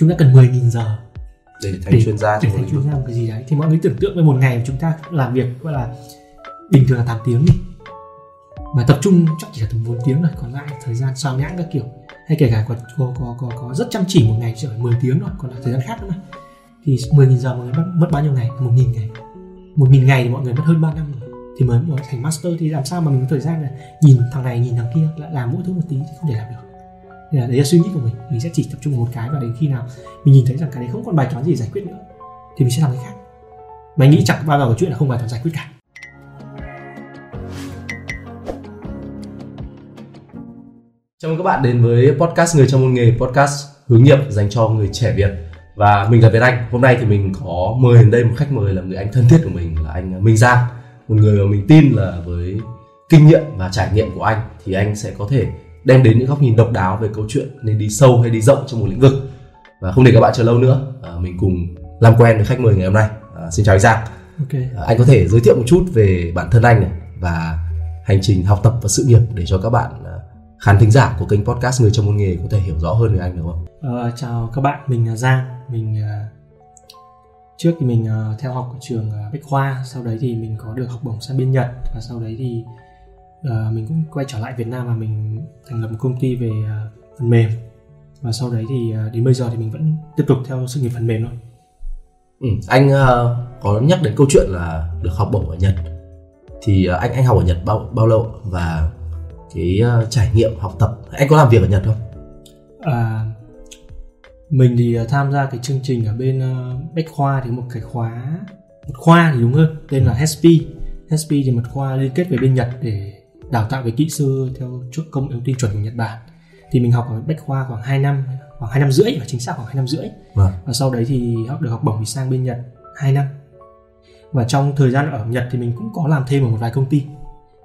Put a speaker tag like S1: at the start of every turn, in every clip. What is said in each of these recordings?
S1: chúng ta cần 10.000 giờ
S2: để thành chuyên gia
S1: để thành chuyên gia một cái gì đấy. Thì mọi người tưởng tượng với một ngày chúng ta làm việc gọi là bình thường là 8 tiếng đi. Mà tập trung chắc chỉ là tầm 4 tiếng rồi còn lại thời gian sao nhãn các kiểu. Hay kể cả có có có có, có rất chăm chỉ một ngày chỉ 10 tiếng thôi còn là thời gian khác nữa mà. Thì 10.000 giờ mọi người mất, mất bao nhiêu ngày? 1.000 ngày. 1.000 ngày thì mọi người mất hơn 3 năm rồi. Thì mới mới thành master thì làm sao mà mình có thời gian là nhìn thằng này nhìn thằng kia lại làm mỗi thứ một tí thì không thể làm được nên là đấy là suy nghĩ của mình. Mình sẽ chỉ tập trung vào một cái và đến khi nào mình nhìn thấy rằng cái đấy không còn bài toán gì giải quyết nữa thì mình sẽ làm cái khác. Mày nghĩ chẳng bao giờ có chuyện là không bài toán giải quyết cả.
S2: Chào mừng các bạn đến với podcast Người trong môn nghề podcast hướng nghiệp dành cho người trẻ Việt. Và mình là Việt Anh. Hôm nay thì mình có mời đến đây một khách mời là người anh thân thiết của mình là anh Minh Giang, một người mà mình tin là với kinh nghiệm và trải nghiệm của anh thì anh sẽ có thể đem đến những góc nhìn độc đáo về câu chuyện nên đi sâu hay đi rộng trong một lĩnh vực. Và không để các bạn chờ lâu nữa, à, mình cùng làm quen với khách mời ngày hôm nay. À, xin chào anh Giang.
S1: ok
S2: À, anh có thể giới thiệu một chút về bản thân anh này và hành trình học tập và sự nghiệp để cho các bạn à, khán thính giả của kênh podcast người trong môn nghề có thể hiểu rõ hơn về anh được không?
S1: Ờ, chào các bạn, mình là Giang. Mình ờ, trước thì mình ờ, theo học ở trường Bách Khoa, sau đấy thì mình có được học bổng sang bên Nhật và sau đấy thì ờ, mình cũng quay trở lại Việt Nam và mình thành lập một công ty về ờ, phần mềm. Và sau đấy thì ờ, đến bây giờ thì mình vẫn tiếp tục theo sự nghiệp phần mềm thôi.
S2: Ừ, anh ờ, có nhắc đến câu chuyện là được học bổng ở Nhật thì ờ, anh anh học ở Nhật bao bao lâu và cái ờ, trải nghiệm học tập anh có làm việc ở Nhật không?
S1: À, mình thì ờ, tham gia cái chương trình ở bên ờ, Bách Khoa thì một cái khóa một khoa thì đúng hơn tên là HSP HSP thì một khoa liên kết với bên Nhật để đào tạo về kỹ sư theo chuỗi công thông tin chuẩn của Nhật Bản. Thì mình học ở Bách Khoa khoảng 2 năm khoảng 2 năm rưỡi và chính xác khoảng 2 năm rưỡi.
S2: Vâng.
S1: và sau đấy thì học được học bổng thì sang bên Nhật 2 năm. Và trong thời gian ở Nhật thì mình cũng có làm thêm ở một vài công ty.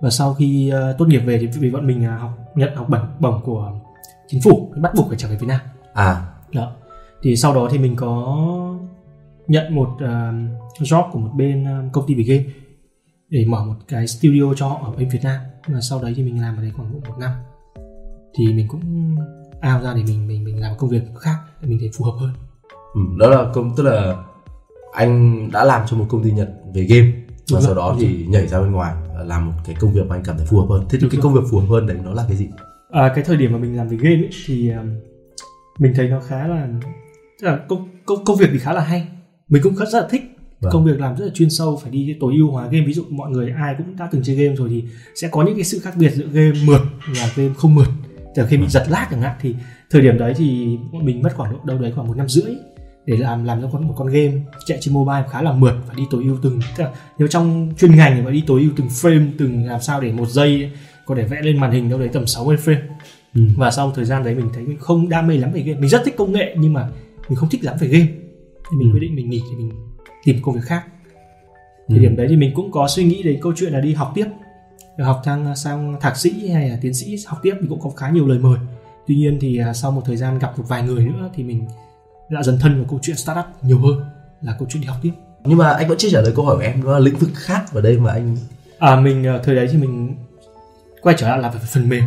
S1: Và sau khi ờ, tốt nghiệp về thì vì bọn mình ờ, học nhận học bổng bổng của chính phủ bắt buộc phải trở về Việt Nam.
S2: À,
S1: đó. Thì sau đó thì mình có nhận một uh, job của một bên um, công ty về game để mở một cái studio cho họ ở bên Việt Nam và sau đấy thì mình làm ở đấy khoảng một năm thì mình cũng out ra để mình mình mình làm công việc khác để mình thấy phù hợp hơn
S2: ừ, đó là công tức là anh đã làm cho một công ty Nhật về game và
S1: Đúng
S2: sau
S1: rồi,
S2: đó thì nhảy ra bên ngoài làm một cái công việc mà anh cảm thấy phù hợp hơn. Thế thì
S1: Đúng
S2: cái
S1: rồi.
S2: công việc phù hợp hơn đấy nó là cái gì?
S1: à, cái thời điểm mà mình làm về game ấy, thì um, mình thấy nó khá là tức là công, công công việc thì khá là hay mình cũng rất là thích
S2: Vâng.
S1: công việc làm rất là chuyên sâu phải đi tối ưu hóa game ví dụ mọi người ai cũng đã từng chơi game rồi thì sẽ có những cái sự khác biệt giữa game mượt và game không mượt từ khi bị giật lag chẳng hạn thì thời điểm đấy thì bọn mình mất khoảng độ đâu đấy khoảng một năm rưỡi để làm làm cho con một con game chạy trên mobile khá là mượt và đi tối ưu từng tức là nếu trong chuyên ngành thì phải đi tối ưu từng frame từng làm sao để một giây có thể vẽ lên màn hình đâu đấy tầm 60 frame
S2: Ừ.
S1: và sau thời gian đấy mình thấy mình không đam mê lắm về game mình rất thích công nghệ nhưng mà mình không thích lắm về game thì mình
S2: Ừ.
S1: quyết định mình nghỉ thì mình tìm công việc khác.
S2: Ừ.
S1: thời điểm đấy thì mình cũng có suy nghĩ đến câu chuyện là đi học tiếp. Học thang sang thạc sĩ hay là tiến sĩ học tiếp mình cũng có khá nhiều lời mời. Tuy nhiên thì à, sau một thời gian gặp một vài người nữa thì mình đã dần thân vào câu chuyện startup nhiều hơn là câu chuyện đi học tiếp.
S2: Nhưng mà anh vẫn chưa trả lời câu hỏi của em đó là lĩnh vực khác ở đây mà anh
S1: à mình à, thời đấy thì mình quay trở lại làm về phần mềm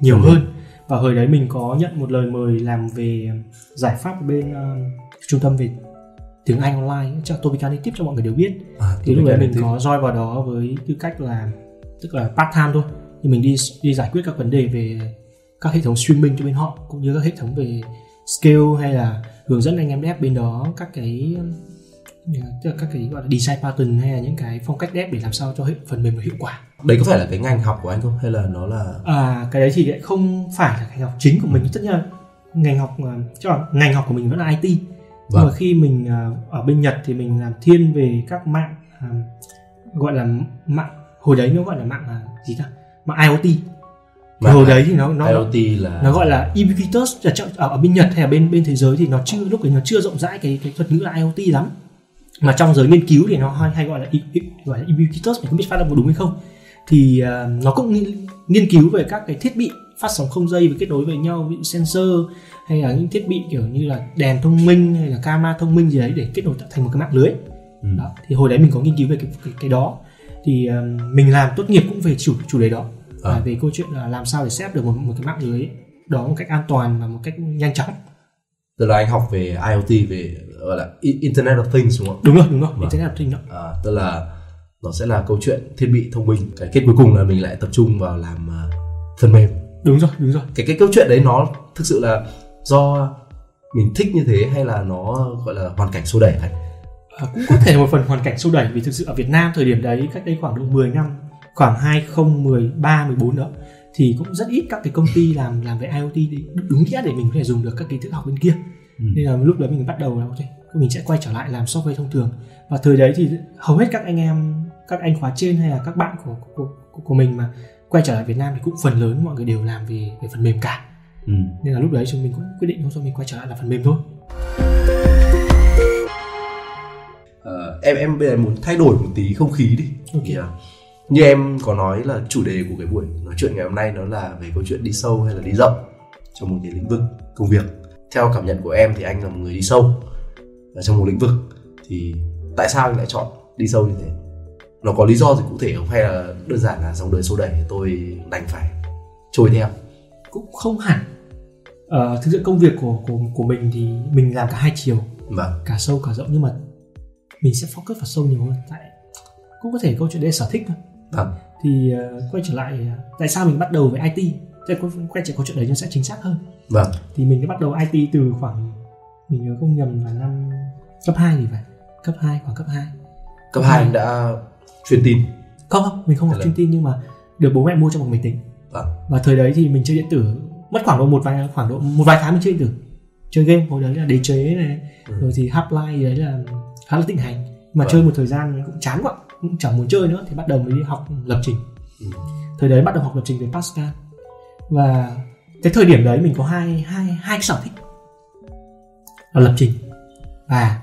S1: nhiều
S2: mềm.
S1: hơn. Và hồi đấy mình có nhận một lời mời làm về giải pháp bên à, trung tâm về tiếng Anh online cho Topica Native cho mọi người đều biết.
S2: À,
S1: thì lúc đấy mình có join vào đó với tư cách là tức là part time thôi. Thì mình đi đi giải quyết các vấn đề về các hệ thống streaming cho bên họ cũng như các hệ thống về scale hay là hướng dẫn anh em dev bên đó các cái tức là các cái gọi là design pattern hay là những cái phong cách dev để làm sao cho hệ phần mềm nó hiệu quả.
S2: Đấy có phải là cái ngành học của anh không? Hay là nó là
S1: à cái đấy thì lại không phải là ngành học chính của mình. Tất nhiên là ngành học à, là ngành học của mình vẫn là IT nhưng
S2: Vâng.
S1: mà khi mình à, ở bên Nhật thì mình làm thiên về các mạng à, gọi là mạng hồi đấy nó gọi là mạng là gì ta? Mạng IoT
S2: Mạng
S1: hồi đấy thì nó nó
S2: IoT là
S1: nó gọi là ubiquitous ở, trong- ở ở bên Nhật hay là bên bên thế giới thì nó chưa lúc ấy nó chưa rộng rãi cái cái thuật ngữ là IoT lắm. Mà trong giới nghiên cứu thì nó hay, hay gọi là gọi là ubiquitous mình không biết phát âm có đúng hay không. Thì à, nó cũng nghiên, nghiên cứu về các cái thiết bị phát sóng không dây và kết nối với nhau ví dụ sensor hay là những thiết bị kiểu như là đèn thông minh hay là camera thông minh gì đấy để kết nối tạo thành một cái mạng lưới.
S2: Ừ.
S1: đó thì hồi đấy mình có nghiên cứu về cái cái, cái đó. Thì um, mình làm tốt nghiệp cũng về chủ chủ đề đó.
S2: À.
S1: là về câu chuyện là làm sao để set được một, một cái mạng lưới đó một cách an toàn và một cách nhanh chóng.
S2: Tức là anh học về IoT về gọi là Internet of Things đúng không?
S1: Đúng rồi đúng rồi
S2: Vâng.
S1: internet of things đó.
S2: À, tức là nó sẽ là câu chuyện thiết bị thông minh. Cái kết cuối cùng là mình lại tập trung vào làm à, phần mềm
S1: đúng rồi đúng rồi.
S2: Cái cái câu chuyện đấy nó thực sự là do mình thích như thế hay là nó gọi là hoàn cảnh xô đẩy anh?
S1: À, cũng có thể một phần hoàn cảnh xô đẩy vì thực sự ở Việt Nam thời điểm đấy cách đây khoảng độ 10 năm khoảng 2013 14 đó thì cũng rất ít các cái công ty làm làm về IoT để đúng nghĩa để mình có thể dùng được các kiến thức học bên kia.
S2: Ừ.
S1: nên là lúc đấy mình bắt đầu là ok mình sẽ quay trở lại làm software thông thường. Và thời đấy thì hầu hết các anh em các anh khóa trên hay là các bạn của của, của, của mình mà quay trở lại Việt Nam thì cũng phần lớn mọi người đều làm về về phần mềm cả.
S2: Ừ.
S1: nên là lúc đấy chúng mình cũng quyết định thôi cho mình quay trở lại là phần mềm thôi.
S2: Ờ, em em bây giờ muốn thay đổi một tí không khí đi.
S1: Ok.
S2: Thì, à, như em có nói là chủ đề của cái buổi nói chuyện ngày hôm nay nó là về câu chuyện đi sâu hay là đi rộng trong một cái lĩnh vực công việc. Theo cảm nhận của em thì anh là một người đi sâu ở trong một lĩnh vực. Thì tại sao anh lại chọn đi sâu như thế nó có lý do gì cụ thể không? Hay là đơn giản là dòng đời số đẩy tôi đành phải trôi theo?
S1: Cũng không hẳn. Ờ, thực sự công việc của của của mình thì mình làm cả hai chiều.
S2: Vâng.
S1: Cả sâu cả rộng nhưng mà mình sẽ focus vào sâu nhiều hơn. Tại cũng có thể câu chuyện đấy sở thích thôi.
S2: Vâng.
S1: Thì ờ, quay trở lại ờ, tại sao mình bắt đầu với IT Thế quay trở câu chuyện đấy nó sẽ chính xác hơn.
S2: Vâng.
S1: Thì mình đã bắt đầu IT từ khoảng mình nhớ không nhầm là năm cấp 2 thì phải. Cấp 2 khoảng cấp 2
S2: cấp hai anh đã truyền tin.
S1: Không không mình không học chuyên tin nhưng mà được bố mẹ mua cho một máy tính.
S2: Vâng.
S1: Và thời đấy thì mình chơi điện tử mất khoảng độ một vài khoảng độ một vài tháng mình chơi điện tử. Chơi game hồi đấy là đế chế này
S2: Ừ.
S1: rồi thì gì đấy là khá là thịnh hành. Mà
S2: Vâng.
S1: chơi một thời gian cũng chán quá cũng chẳng muốn chơi nữa thì bắt đầu mới đi học lập trình.
S2: Ừ.
S1: thời đấy bắt đầu học lập trình về Pascal. Và cái thời điểm đấy mình có hai hai hai cái sở thích. Là lập trình và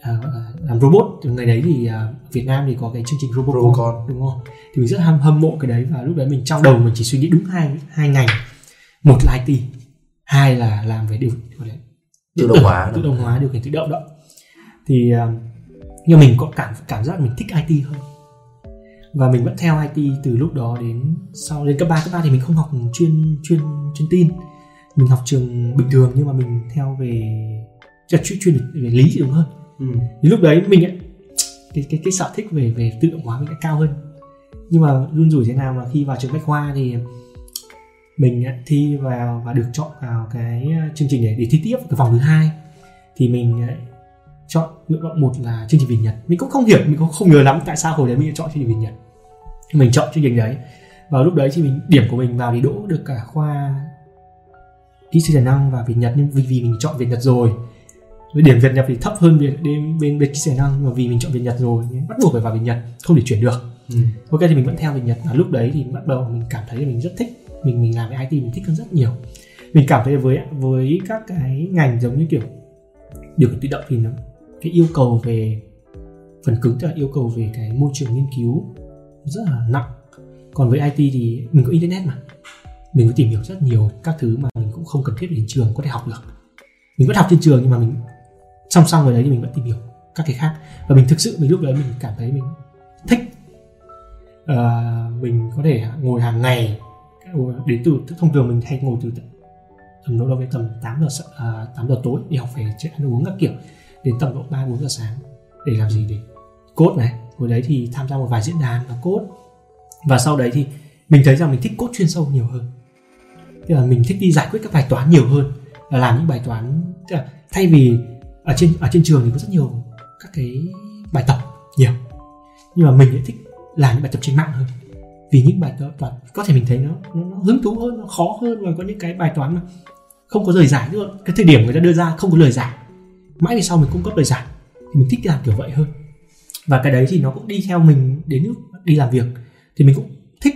S1: à, làm robot. Từ ngày đấy thì à, Việt Nam thì có cái chương trình Robocon,
S2: Robocon.
S1: đúng không? Thì mình rất hâm hâm mộ cái đấy và lúc đấy mình trong đầu mình chỉ suy nghĩ đúng hai hai ngành. Một là IT hai là làm về điều
S2: tự động hóa.
S1: tự động hóa điều khiển tự động đó. Thì uh, nhưng mình có cảm cảm giác mình thích IT hơn. Và mình vẫn theo IT từ lúc đó đến sau lên cấp 3 cấp 3 thì mình không học chuyên chuyên chuyên tin. Mình học trường bình thường nhưng mà mình theo về chuyên chuyên chuyên về lý thì đúng hơn.
S2: Ừ.
S1: thì lúc đấy mình cái cái cái sở thích về về tự động hóa mình đã cao hơn. Nhưng mà luôn rủi thế nào mà khi vào trường bách khoa thì mình thi vào và được chọn vào cái chương trình này để thi tiếp cái vòng thứ hai, thì mình chọn nguyện vọng một là chương trình Việt Nhật. Mình cũng không hiểu, mình cũng không nhớ lắm tại sao hồi đấy mình lại chọn chương trình Việt Nhật. Mình chọn chương trình đấy, và lúc đấy thì mình, điểm của mình vào thì đỗ được cả khoa kỹ sư tài năng và Việt Nhật. Nhưng vì vì mình chọn Việt Nhật rồi điểm Việt Nhật thì thấp hơn bên bên bên, bên kỹ năng nhưng mà vì mình chọn Việt Nhật rồi nên bắt buộc phải vào Việt Nhật không thể chuyển được.
S2: Ừ.
S1: ok thì mình vẫn theo Việt Nhật và lúc đấy thì bắt đầu mình cảm thấy là mình rất thích mình mình làm với IT mình thích hơn rất nhiều. Mình cảm thấy với với các cái ngành giống như kiểu điều khiển tự động thì nó cái yêu cầu về phần cứng tức là yêu cầu về cái môi trường nghiên cứu rất là nặng. Còn với IT thì mình có internet mà. Mình có tìm hiểu rất nhiều các thứ mà mình cũng không cần thiết đến trường có thể học được. Mình vẫn học trên trường nhưng mà mình song song với đấy thì mình vẫn tìm hiểu các cái khác. Và mình thực sự mình lúc đấy mình cảm thấy mình thích. Ờ, mình có thể ngồi hàng ngày đến từ thông thường mình hay ngồi từ tầm đâu đâu về tầm 8 giờ sa- à, 8 giờ tối đi học về chạy ăn uống các kiểu đến tầm độ 3 4 giờ sáng để làm gì để cốt này. Hồi đấy thì tham gia một vài diễn đàn và cốt và sau đấy thì mình thấy rằng mình thích cốt chuyên sâu nhiều hơn. Tức là mình thích đi giải quyết các bài toán nhiều hơn và làm những bài toán tức là thay vì ở trên ở trên trường thì có rất nhiều các cái bài tập nhiều. Nhưng mà mình lại thích làm những bài tập trên mạng hơn. Vì những bài toán có thể mình thấy nó, nó, nó hứng thú hơn nó khó hơn và có những cái bài toán mà không có lời giải nữa. Cái thời điểm người ta đưa ra không có lời giải. Mãi về sau mình cung cấp lời giải. Thì mình thích làm kiểu vậy hơn. Và cái đấy thì nó cũng đi theo mình đến lúc đi làm việc. Thì mình cũng thích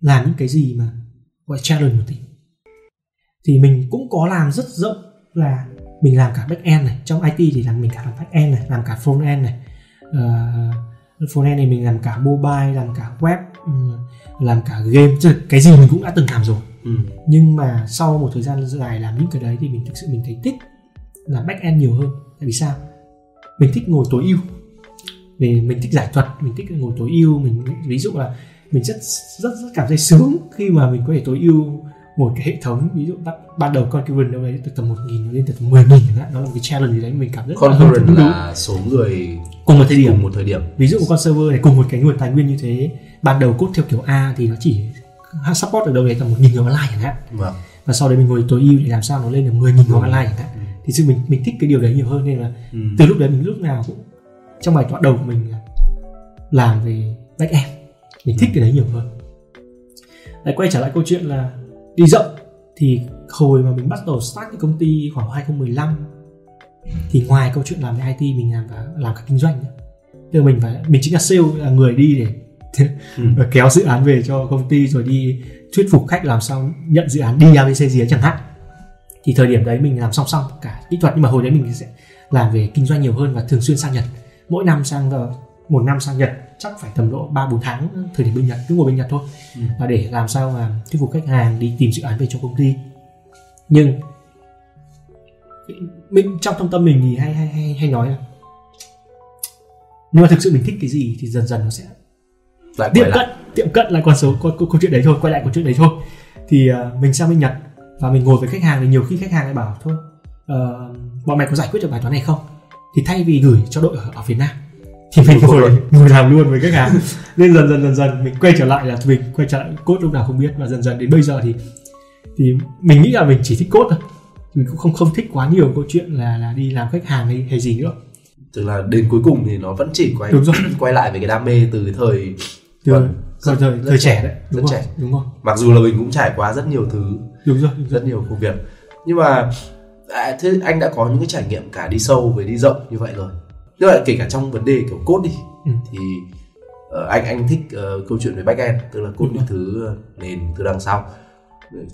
S1: làm những cái gì mà gọi challenge một tí. Thì mình cũng có làm rất rộng là mình làm cả back end này trong IT thì làm mình cả làm back end này làm cả front end này. Uh, front end này mình làm cả mobile làm cả web ừm, làm cả game Chứ cái gì mình cũng đã từng làm rồi.
S2: Ừ.
S1: nhưng mà sau một thời gian dài làm những cái đấy thì mình thực sự mình thấy thích làm back end nhiều hơn. Tại vì sao? Mình thích ngồi tối ưu. Vì mình thích giải thuật mình thích ngồi tối ưu mình ví dụ là mình rất rất rất cảm thấy sướng khi mà mình có thể tối ưu một cái hệ thống ví dụ ban, ban đầu concurrent đâu đấy từ tầm một nghìn lên từ tầm mười nghìn chẳng hạn nó là một cái challenge gì đấy mình cảm rất
S2: concurrent là, là số người
S1: cùng một thời điểm
S2: cùng một thời điểm
S1: ví dụ một con server này cùng một cái nguồn tài nguyên như thế ban đầu code theo kiểu A thì nó chỉ support được đâu đấy tầm một nghìn người online chẳng hạn
S2: vâng.
S1: và sau đấy mình ngồi tối ưu để làm sao nó lên được mười nghìn người online chẳng hạn ừ. thì sự mình mình thích cái điều đấy nhiều hơn nên là ừ. từ lúc đấy mình lúc nào cũng trong bài toán đầu của mình làm về back end mình thích ừ. cái đấy nhiều hơn lại quay trở lại câu chuyện là đi rộng thì hồi mà mình bắt đầu start cái công ty khoảng 2015 thì ngoài câu chuyện làm về IT mình làm và làm cả kinh doanh nữa. Tức mình phải mình chính là sale là người đi để ừ. kéo dự án về cho công ty rồi đi thuyết phục khách làm sao nhận dự án đi ABC gì chẳng hạn. Thì thời điểm đấy mình làm song song cả kỹ thuật nhưng mà hồi đấy mình sẽ làm về kinh doanh nhiều hơn và thường xuyên sang Nhật. Mỗi năm sang một năm sang Nhật chắc phải tầm độ ba bốn tháng thời điểm bên Nhật cứ ngồi bên Nhật thôi. Ừ. và để làm sao mà thuyết phục khách hàng đi tìm dự án về cho công ty. Nhưng mình trong trong tâm mình thì hay hay hay hay nói là nhưng mà thực sự mình thích cái gì thì dần dần nó sẽ
S2: lại
S1: tiệm cận tiệm cận lại con số câu, câu chuyện đấy thôi quay lại câu chuyện đấy thôi. Thì uh, mình sang bên Nhật và mình ngồi với khách hàng thì nhiều khi khách hàng lại bảo thôi uh, bọn mày có giải quyết được bài toán này không? Thì thay vì gửi cho đội ở, ở Việt Nam thì mình ngồi ngồi làm luôn với khách hàng. Nên dần dần dần dần mình quay trở lại là mình quay trở lại cốt lúc nào không biết và dần dần đến bây giờ thì thì mình nghĩ là mình chỉ thích cốt thôi. Mình cũng không không thích quá nhiều câu chuyện là là đi làm khách hàng hay, hay gì nữa.
S2: Tức là đến cuối cùng thì nó vẫn chỉ quay
S1: đúng rồi.
S2: quay lại về cái đam mê từ thời
S1: từ vâng, thời, thời, thời trẻ đấy.
S2: đúng rất
S1: rồi,
S2: trẻ
S1: đúng rồi.
S2: Mặc dù là mình cũng trải qua rất nhiều thứ
S1: đúng rồi, đúng
S2: rất
S1: rồi.
S2: nhiều công việc. Nhưng mà à, thế anh đã có những cái trải nghiệm cả đi sâu với đi rộng như vậy rồi tức là kể cả trong vấn đề kiểu cốt đi ừ. thì uh, anh anh thích uh, câu chuyện về back end tức là cốt những thứ nền từ đằng sau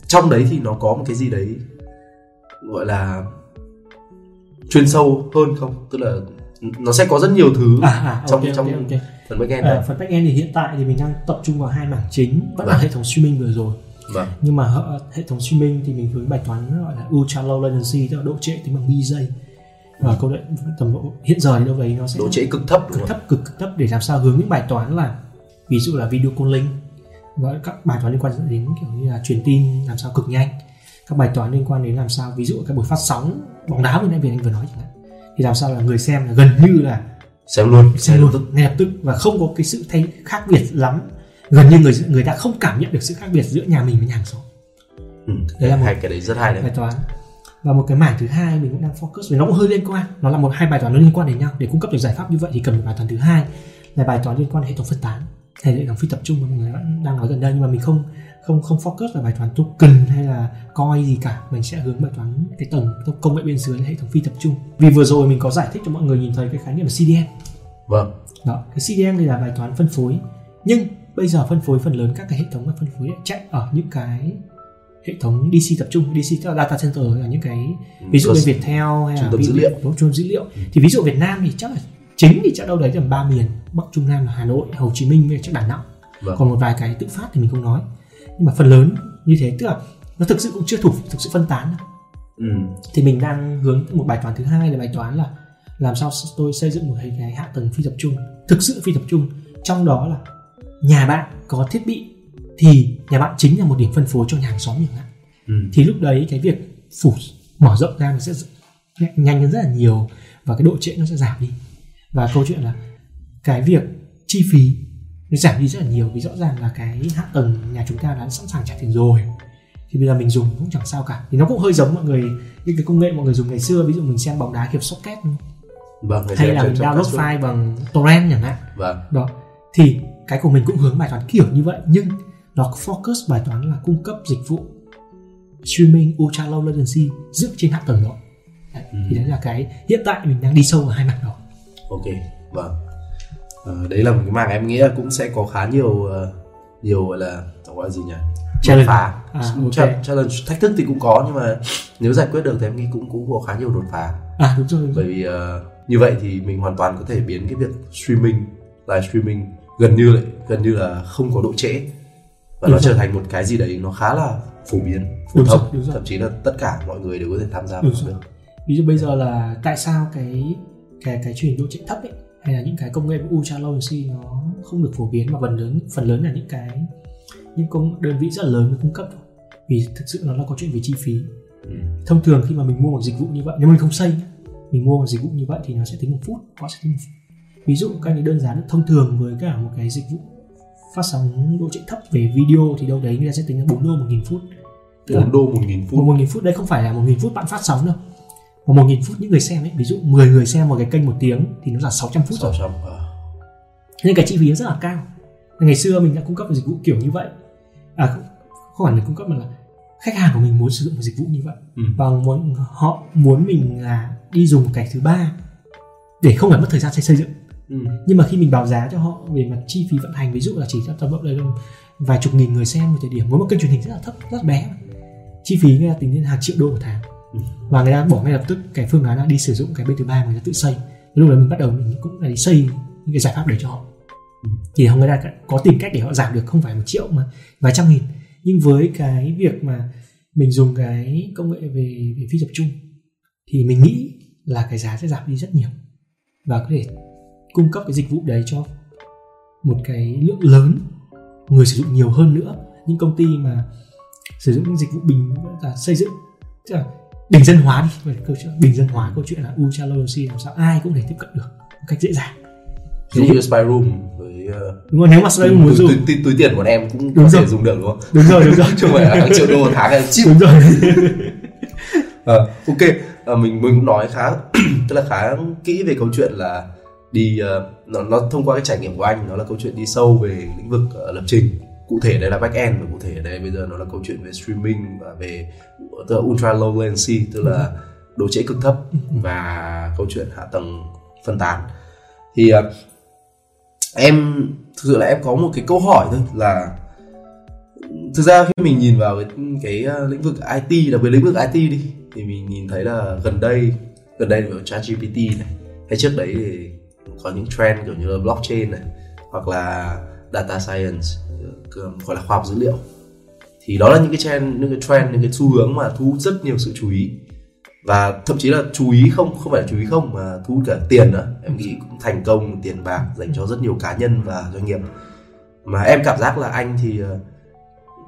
S2: trong đấy thì nó có một cái gì đấy gọi là chuyên sâu hơn không tức là nó sẽ có rất nhiều thứ
S1: à, à,
S2: trong
S1: okay,
S2: trong
S1: okay, okay.
S2: phần backend
S1: à, phần backend thì hiện tại thì mình đang tập trung vào hai mảng chính vẫn vâng. là hệ thống streaming vừa rồi
S2: vâng.
S1: nhưng mà hệ thống streaming thì mình hướng bài toán gọi là ultra low latency tức là độ trễ tính bằng giây và câu lệ tầm độ hiện giờ thì đâu đấy nó sẽ
S2: độ trễ cực thấp
S1: cực thấp cực, cực thấp để làm sao hướng những bài toán là ví dụ là video calling và các bài toán liên quan đến kiểu như là truyền tin làm sao cực nhanh các bài toán liên quan đến làm sao ví dụ các buổi phát sóng bóng đá vừa nãy anh vừa nói chẳng hạn. Thì làm sao là người xem là gần như là
S2: xem luôn
S1: xem luôn ngay lập tức và không có cái sự thay khác biệt lắm. Gần như người người ta không cảm nhận được sự khác biệt giữa nhà mình với nhà hàng xóm.
S2: Ừ, đấy là một hai cái đấy rất hay đấy.
S1: bài toán và một cái mảng thứ hai mình cũng đang focus vì nó cũng hơi liên quan. Nó là một hai bài toán nó liên quan đến nhau. Để cung cấp được giải pháp như vậy thì cần một bài toán thứ hai là bài toán liên quan đến hệ thống phân tán hay hệ thống phi tập trung mà mọi người đang nói gần đây. Nhưng mà mình không không không focus vào bài toán token hay là coi gì cả. Mình sẽ hướng bài toán cái tầng công nghệ bên dưới là hệ thống phi tập trung. Vì vừa rồi mình có giải thích cho mọi người nhìn thấy cái khái niệm là CDN
S2: vâng.
S1: Đó cái CDN thì là bài toán phân phối. Nhưng bây giờ phân phối phần lớn các cái hệ thống phân phối chạy ở những cái hệ thống DC tập trung DC tức là data center là những cái ừ, ví dụ như Viettel hay là
S2: trung tâm dữ liệu
S1: trung tâm dữ liệu ừ. thì ví dụ Việt Nam thì chắc là chính thì chắc đâu đấy tầm ba miền Bắc Trung Nam là Hà Nội Hồ Chí Minh với chắc Đà Nẵng vâng. còn một vài cái tự phát thì mình không nói nhưng mà phần lớn như thế tức là nó thực sự cũng chưa thủ thực sự phân tán
S2: ừ.
S1: thì mình đang hướng một bài toán thứ hai là bài toán là làm sao tôi xây dựng một cái hạ tầng phi tập trung thực sự phi tập trung trong đó là nhà bạn có thiết bị thì nhà bạn chính là một điểm phân phối cho nhà hàng xóm chẳng hạn ừ. thì lúc đấy cái việc phủ mở rộng ra nó sẽ nhanh hơn rất là nhiều và cái độ trễ nó sẽ giảm đi. Và câu chuyện là cái việc chi phí nó giảm đi rất là nhiều vì rõ ràng là cái hạ tầng nhà chúng ta đã sẵn sàng trả tiền rồi. Thì bây giờ mình dùng cũng chẳng sao cả. Thì nó cũng hơi giống mọi người những cái công nghệ mọi người dùng ngày xưa ví dụ mình xem bóng đá kiểu socket.
S2: Vâng,
S1: hay là mình download file bằng torrent chẳng hạn.
S2: Vâng.
S1: đó. Thì cái của mình cũng hướng bài toán kiểu như vậy nhưng nó focus bài toán là cung cấp dịch vụ streaming ultra low latency dựa trên hạ tầng đó đấy, ừ. thì đấy là cái hiện tại mình đang đi sâu vào hai mặt đó
S2: ok vâng. Ờ, đấy là một cái mảng em nghĩ là cũng sẽ có khá nhiều uh, nhiều gọi là gọi là gì nhỉ?
S1: Đột
S2: phá.
S1: À, okay.
S2: challenge thách thức thì cũng có nhưng mà nếu giải quyết được thì em nghĩ cũng cũng có khá nhiều đột phá.
S1: À đúng rồi, đúng
S2: bởi vì uh, như vậy thì mình hoàn toàn có thể biến cái việc streaming live streaming gần như lại gần như là không có độ trễ và nó rồi. trở thành một cái gì đấy nó khá là phổ biến phổ thông. rồi, thậm chí là tất cả mọi người đều có thể tham gia vào được.
S1: Ví dụ bây giờ là tại sao cái cái cái truyền độ trễ thấp ấy hay là những cái công nghệ ultra low latency nó không được phổ biến mà phần lớn phần lớn là những cái những công đơn vị rất là lớn mới cung cấp vì thực sự nó là có chuyện về chi phí.
S2: Ừ.
S1: thông thường khi mà mình mua một dịch vụ như vậy nếu mình không xây mình mua một dịch vụ như vậy thì nó sẽ tính một phút họ sẽ tính một phút. Ví dụ các cái đơn giá thông thường với cả một cái dịch vụ phát sóng độ chạy thấp về video thì đâu đấy người ta sẽ tính là 4 đô một nghìn phút. Tức là
S2: 4 đô 1 nghìn phút.
S1: Một nghìn phút đây không phải là một nghìn phút bạn phát sóng đâu. Mà một nghìn phút những người xem ấy ví dụ 10 người xem một cái kênh một tiếng thì nó là 600 phút rồi.
S2: 600 ờ.
S1: nên cái chi phí nó rất là cao. Ngày xưa mình đã cung cấp một dịch vụ kiểu như vậy. À không, không phải là cung cấp mà là khách hàng của mình muốn sử dụng một dịch vụ như vậy.
S2: Ừ.
S1: và muốn họ muốn mình là đi dùng cái thứ ba để không phải mất thời gian xây xây dựng
S2: Ừ.
S1: nhưng mà khi mình báo giá cho họ về mặt chi phí vận hành ví dụ là chỉ độ đây vài chục nghìn người xem một thời điểm với một kênh truyền hình rất là thấp rất bé chi phí người ta tính đến hàng triệu đô một tháng
S2: Ừ.
S1: và người ta bỏ ngay lập tức cái phương án là đi sử dụng cái bên thứ ba mà người ta tự xây lúc đấy mình bắt đầu mình cũng là đi xây những cái giải pháp đấy cho họ
S2: Ừ.
S1: thì họ người ta có tìm cách để họ giảm được không phải một triệu mà vài trăm nghìn nhưng với cái việc mà mình dùng cái công nghệ về về phi tập trung thì mình nghĩ là cái giá sẽ giảm đi rất nhiều và có thể cung cấp cái dịch vụ đấy cho một cái lượng lớn người sử dụng nhiều hơn nữa. Những công ty mà sử dụng những dịch vụ bình là xây dựng tức là bình dân hóa đi về câu chuyện bình dân hóa câu chuyện là ultra low latency làm sao ai cũng thể tiếp cận được một cách dễ dàng.
S2: Ví dụ như Spy Room với ờ,
S1: đúng rồi nếu mà Slay muốn
S2: túi,
S1: dùng
S2: túi, túi, tiền của em cũng
S1: Đúng
S2: có
S1: rồi.
S2: thể dùng được đúng không?
S1: đúng rồi đúng rồi.
S2: Chứ không phải là hàng triệu đô một tháng hay chip.
S1: Đúng rồi.
S2: Ờ, ok. Ờ, mình mình cũng nói khá tức là khá kỹ về câu chuyện là đi ờ, nó, nó thông qua cái trải nghiệm của anh nó là câu chuyện đi sâu về lĩnh vực ờ, lập trình. Cụ thể đây là back end và cụ thể ở đây bây giờ nó là câu chuyện về streaming và về tức là ultra low latency tức là độ trễ cực thấp và câu chuyện hạ tầng phân tán. Thì ờ, em thực sự là em có một cái câu hỏi thôi là thực ra khi mình nhìn vào cái, cái lĩnh vực IT đặc biệt lĩnh vực IT đi thì mình nhìn thấy là gần đây gần đây là ChatGPT này hay trước đấy thì có những trend kiểu như là blockchain này hoặc là data science gọi là khoa học dữ liệu. Thì đó là những cái trend những cái trend những cái xu hướng mà thu hút rất nhiều sự chú ý. Và thậm chí là chú ý không không phải là chú ý không mà thu hút cả tiền nữa. Em nghĩ cũng thành công tiền bạc dành cho rất nhiều cá nhân và doanh nghiệp. Mà em cảm giác là anh thì ờ,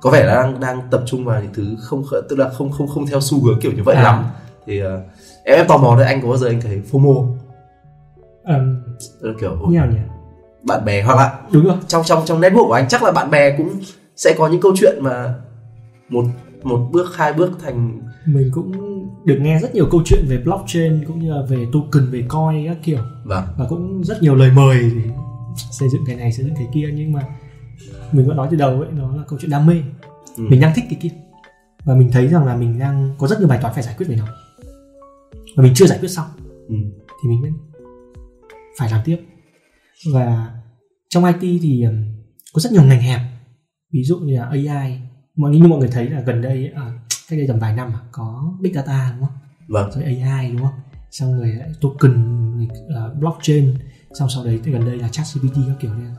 S2: có vẻ là đang đang tập trung vào những thứ không tức là không không không theo xu hướng kiểu như vậy
S1: À.
S2: lắm. Thì ờ, em em tò mò thôi anh có bao giờ anh thấy FOMO? Là kiểu
S1: nào nhỉ?
S2: bạn bè hoặc là
S1: đúng rồi.
S2: trong trong trong network của anh chắc là bạn bè cũng sẽ có những câu chuyện mà một một bước hai bước thành
S1: mình cũng được nghe rất nhiều câu chuyện về blockchain cũng như là về token về coin các kiểu.
S2: Vâng.
S1: Và cũng rất nhiều lời mời xây dựng cái này xây dựng cái kia nhưng mà mình vẫn nói từ đầu ấy nó là câu chuyện đam mê.
S2: Ừ.
S1: mình đang thích cái kia. Và mình thấy rằng là mình đang có rất nhiều bài toán phải giải quyết về nó. Và mình chưa giải quyết xong.
S2: Ừ.
S1: thì mình phải làm tiếp. Và trong IT thì có rất nhiều ngành hẹp. Ví dụ như là AI mọi như mọi người thấy là gần đây à, cách đây tầm vài năm à, có big data đúng không?
S2: Vâng.
S1: Rồi AI đúng không? Xong rồi lại token rồi, uh, blockchain. Xong sau đấy thì gần đây là chat GPT các kiểu này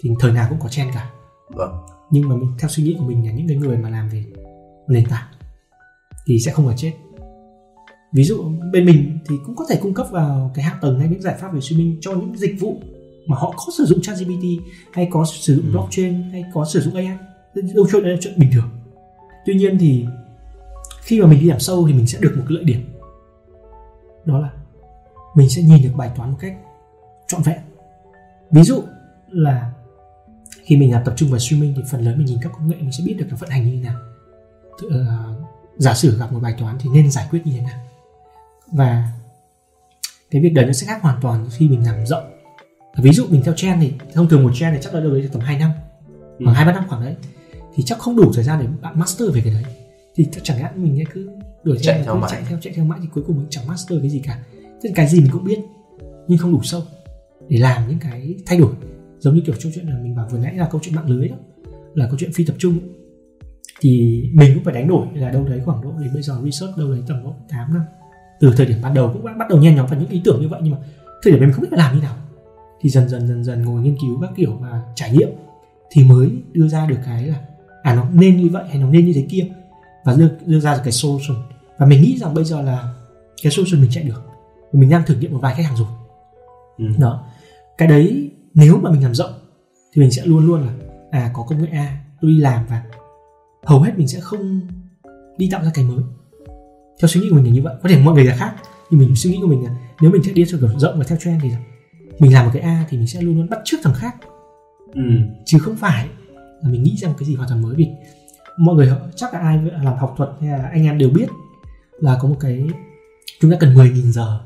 S1: thì thời nào cũng có trend cả.
S2: Vâng.
S1: Nhưng mà mình theo suy nghĩ của mình là những cái người mà làm về nền tảng thì sẽ không phải chết ví dụ bên mình thì cũng có thể cung cấp vào cái hạ tầng hay những giải pháp về streaming cho những dịch vụ mà họ có sử dụng ChatGPT hay có sử dụng
S2: Ừ.
S1: blockchain hay có sử dụng AI đâu chuyện đấy là chuyện bình thường. Tuy nhiên thì khi mà mình đi làm sâu thì mình sẽ được một cái lợi điểm. Đó là mình sẽ nhìn được bài toán một cách trọn vẹn. Ví dụ là khi mình làm tập trung vào streaming thì phần lớn mình nhìn các công nghệ mình sẽ biết được nó vận hành như thế nào. Tự- ờ, giả sử gặp một bài toán thì nên giải quyết như thế nào và cái việc đấy nó sẽ khác hoàn toàn khi mình làm rộng. Ví dụ mình theo trend thì thông thường một trend thì chắc là đâu đấy tầm 2 năm
S2: Ừ.
S1: khoảng hai ba năm khoảng đấy thì chắc không đủ thời gian để bạn master về cái đấy. Thì chẳng hạn mình cứ đuổi
S2: Chạy
S1: theo,
S2: mãi.
S1: chạy theo chạy theo mãi thì cuối cùng mình chẳng master cái gì cả. Tức là cái gì mình cũng biết nhưng không đủ sâu để làm những cái thay đổi. Giống như kiểu câu chuyện là mình bảo vừa nãy là câu chuyện mạng lưới đó là câu chuyện phi tập trung. Thì mình cũng phải đánh đổi là đâu đấy khoảng độ đến bây giờ research đâu đấy tầm độ 8 năm từ thời điểm ban đầu cũng đã bắt đầu nhen nhóm vào những ý tưởng như vậy nhưng mà thời điểm đấy mình không biết phải làm như nào. Thì dần dần dần dần ngồi nghiên cứu các kiểu và trải nghiệm thì mới đưa ra được cái là à nó nên như vậy hay nó nên như thế kia. Và đưa, đưa ra được cái solution. Và mình nghĩ rằng bây giờ là cái solution mình chạy được. Mình đang thử nghiệm một vài khách hàng rồi.
S2: Ừ.
S1: đó. Cái đấy nếu mà mình làm rộng thì mình sẽ luôn luôn là à có công nghệ A tôi đi làm và hầu hết mình sẽ không đi tạo ra cái mới theo suy nghĩ của mình là như vậy. Có thể mọi người là khác nhưng mình suy nghĩ của mình là nếu mình sẽ đi theo kiểu rộng và theo trend thì mình làm một cái a thì mình sẽ luôn luôn bắt chước thằng khác.
S2: Ừ.
S1: chứ không phải là mình nghĩ ra một cái gì hoàn toàn mới. Vì mọi người chắc là ai làm học thuật hay là anh em đều biết là có một cái chúng ta cần 10.000 giờ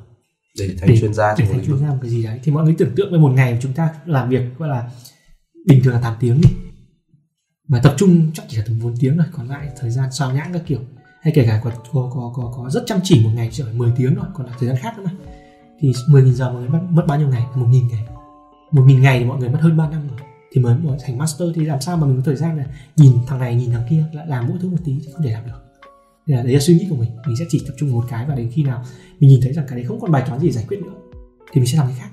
S2: để thành chuyên gia
S1: để thành chuyên gia một cái gì đấy. Thì mọi người tưởng tượng với một ngày chúng ta làm việc gọi là bình thường là 8 tiếng đi. Mà tập trung chắc chỉ là tầm 4 tiếng rồi còn lại thời gian sao nhãng các kiểu hay kể cả có có có có, có rất chăm chỉ một ngày chỉ phải 10 tiếng rồi còn là thời gian khác nữa mà. Thì 10.000 giờ mọi người mất, mất bao nhiêu ngày? 1.000 ngày. 1.000 ngày thì mọi người mất hơn 3 năm rồi. Thì mới mới thành master thì làm sao mà mình có thời gian là nhìn thằng này nhìn thằng kia lại làm mỗi thứ một tí thì không thể làm được. Nên là đấy là suy nghĩ của mình. Mình sẽ chỉ tập trung một cái và đến khi nào mình nhìn thấy rằng cái đấy không còn bài toán gì giải quyết nữa thì mình sẽ làm cái khác.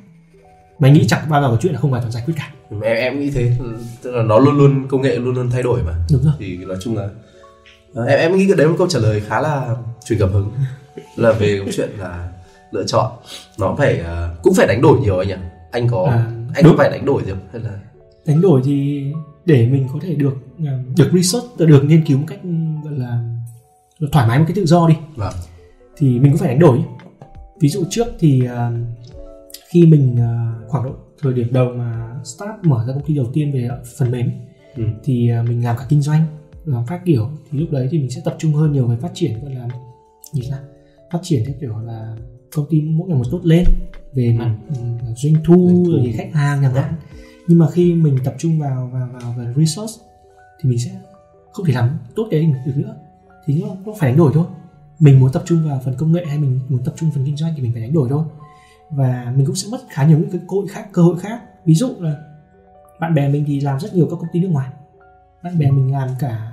S1: Mà nghĩ chẳng bao giờ có chuyện là không bài toán giải quyết cả.
S2: Em em nghĩ thế. Tức là nó luôn luôn công nghệ luôn luôn thay đổi mà.
S1: Đúng rồi.
S2: Thì nói chung là em em nghĩ cái đấy một câu trả lời khá là truyền cảm hứng. Là về câu chuyện là lựa chọn. Nó phải ờ, cũng phải đánh đổi nhiều anh nhỉ? Anh có à, anh đúng. có phải đánh đổi gì không? Hay là
S1: đánh đổi thì để mình có thể được à, được research được nghiên cứu một cách gọi là thoải mái một cái tự do đi.
S2: Vâng.
S1: thì mình cũng phải đánh đổi. Ví dụ trước thì uh, khi mình uh, khoảng độ thời điểm đầu mà start mở ra công ty đầu tiên về phần mềm ừ. thì uh, mình làm cả kinh doanh làm phát kiểu thì lúc đấy thì mình sẽ tập trung hơn nhiều về phát triển gọi là như là phát triển theo kiểu là công ty mỗi ngày một tốt lên về ừ. mặt ừ. doanh thu rồi khách hàng chẳng hạn. Nhưng mà khi mình tập trung vào vào vào về resource thì mình sẽ không thể làm tốt cái được nữa. Thì nó, nó phải đánh đổi thôi. Mình muốn tập trung vào phần công nghệ hay mình muốn tập trung phần kinh doanh thì mình phải đánh đổi thôi. Và mình cũng sẽ mất khá nhiều những cái cơ hội khác cơ hội khác. Ví dụ là bạn bè mình thì làm rất nhiều các công ty nước ngoài bạn bè mình làm cả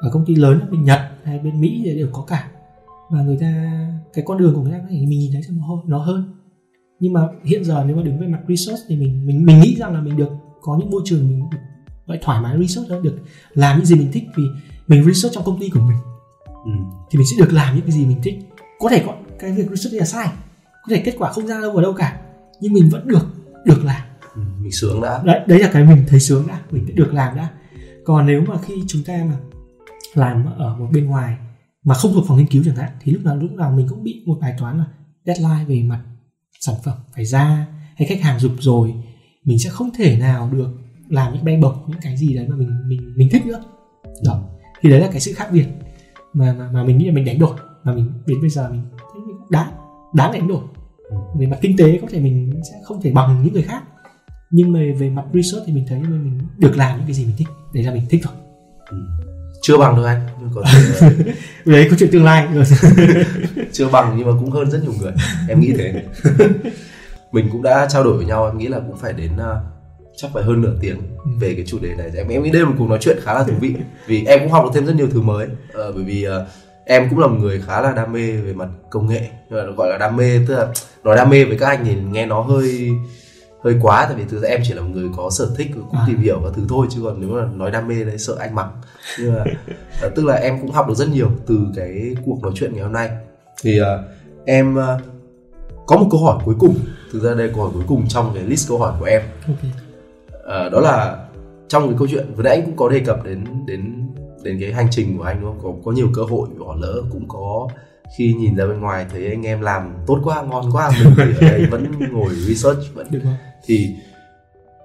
S1: ở công ty lớn ở bên nhật hay bên mỹ thì đều có cả. Và người ta cái con đường của người ta thì mình nhìn thấy nó hơn nó hơn. Nhưng mà hiện giờ nếu mà đứng về mặt research thì mình mình mình nghĩ rằng là mình được có những môi trường mình vậy thoải mái research đó được làm những gì mình thích vì mình research trong công ty của mình. Ừ. thì mình sẽ được làm những cái gì mình thích. Có thể có cái việc research là sai có thể kết quả không ra đâu ở đâu cả nhưng mình vẫn được được làm.
S2: Ừ, mình sướng đã.
S1: Đấy đấy là cái mình thấy sướng đã mình được làm đã còn nếu mà khi chúng ta mà làm ở một bên ngoài mà không thuộc phòng nghiên cứu chẳng hạn thì lúc nào lúc nào mình cũng bị một bài toán là deadline về mặt sản phẩm phải ra hay khách hàng dục rồi mình sẽ không thể nào được làm những bay bổng những cái gì đấy mà mình mình mình thích nữa. Đó. Thì đấy là cái sự khác biệt mà mà, mà mình nghĩ là mình đánh đổi. Mà mình đến bây giờ mình thấy đáng đáng đánh đổi. Ừ. về mặt kinh tế có thể mình sẽ không thể bằng những người khác nhưng mà về mặt research thì mình thấy mình được làm những cái gì mình thích. Đấy là mình thích rồi
S2: ừ. chưa bằng được anh. Nhưng có
S1: thể... đấy có chuyện tương lai.
S2: Chưa bằng nhưng mà cũng hơn rất nhiều người. Em nghĩ thế. Mình cũng đã trao đổi với nhau em nghĩ là cũng phải đến uh, chắc phải hơn nửa tiếng ừ. về cái chủ đề này. Em em nghĩ đây là một cuộc nói chuyện khá là thú vị. Vì em cũng học được thêm rất nhiều thứ mới. Uh, bởi vì uh, em cũng là một người khá là đam mê về mặt công nghệ. Nhưng mà gọi là đam mê tức là nói đam mê với các anh thì nghe nó hơi hơi quá tại vì thực ra em chỉ là một người có sở thích cũng à. tìm hiểu các thứ thôi chứ còn nếu mà nói đam mê đấy sợ anh mắng. Nhưng mà uh, tức là em cũng học được rất nhiều từ cái cuộc nói chuyện ngày hôm nay. Thì uh, em uh, có một câu hỏi cuối cùng. Thực ra đây câu hỏi cuối cùng trong cái list câu hỏi của em. Okay. uh, đó là trong cái câu chuyện vừa nãy anh cũng có đề cập đến đến đến cái hành trình của anh đúng không? Có có nhiều cơ hội bỏ lỡ cũng có khi nhìn ra bên ngoài thấy anh em làm tốt quá ngon quá mình thì ở đây vẫn ngồi research vẫn thì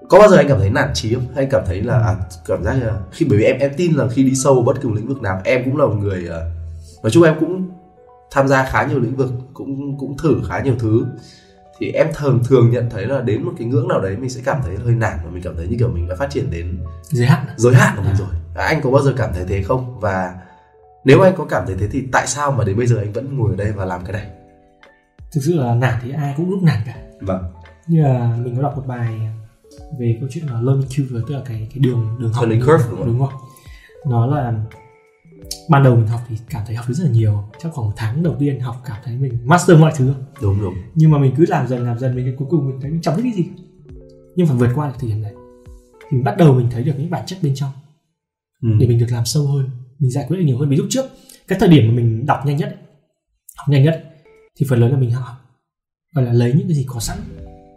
S2: có bao giờ anh cảm thấy nản trí không? Hay cảm thấy là à, cảm giác là khi bởi vì em em tin là khi đi sâu bất cứ lĩnh vực nào em cũng là một người uh, nói chung em cũng tham gia khá nhiều lĩnh vực cũng cũng thử khá nhiều thứ. Thì em thường thường nhận thấy là đến một cái ngưỡng nào đấy mình sẽ cảm thấy hơi nản và mình cảm thấy như kiểu mình đã phát triển đến
S1: giới hạn
S2: giới hạn của mình à. rồi. À, anh có bao giờ cảm thấy thế không? Và nếu anh có cảm thấy thế thì tại sao mà đến bây giờ anh vẫn ngồi ở đây và làm cái này?
S1: Thực sự là nản thì ai cũng lúc nản cả.
S2: Vâng
S1: như là mình có đọc một bài về câu chuyện là learning curve tức là cái cái đường đường học
S2: learning curve đúng không?
S1: đúng không nó là ban đầu mình học thì cảm thấy học rất là nhiều. Trong khoảng một tháng đầu tiên học cảm thấy mình master mọi thứ.
S2: Đúng đúng.
S1: Nhưng mà mình cứ làm dần làm dần mình cuối cùng mình thấy mình chẳng biết cái gì. Nhưng phải vượt qua được thời điểm này thì mình bắt đầu mình thấy được những bản chất bên trong. Ừ. để mình được làm sâu hơn mình giải quyết được nhiều hơn. Ví dụ trước cái thời điểm mà mình đọc nhanh nhất học nhanh nhất thì phần lớn là mình học gọi là lấy những cái gì có sẵn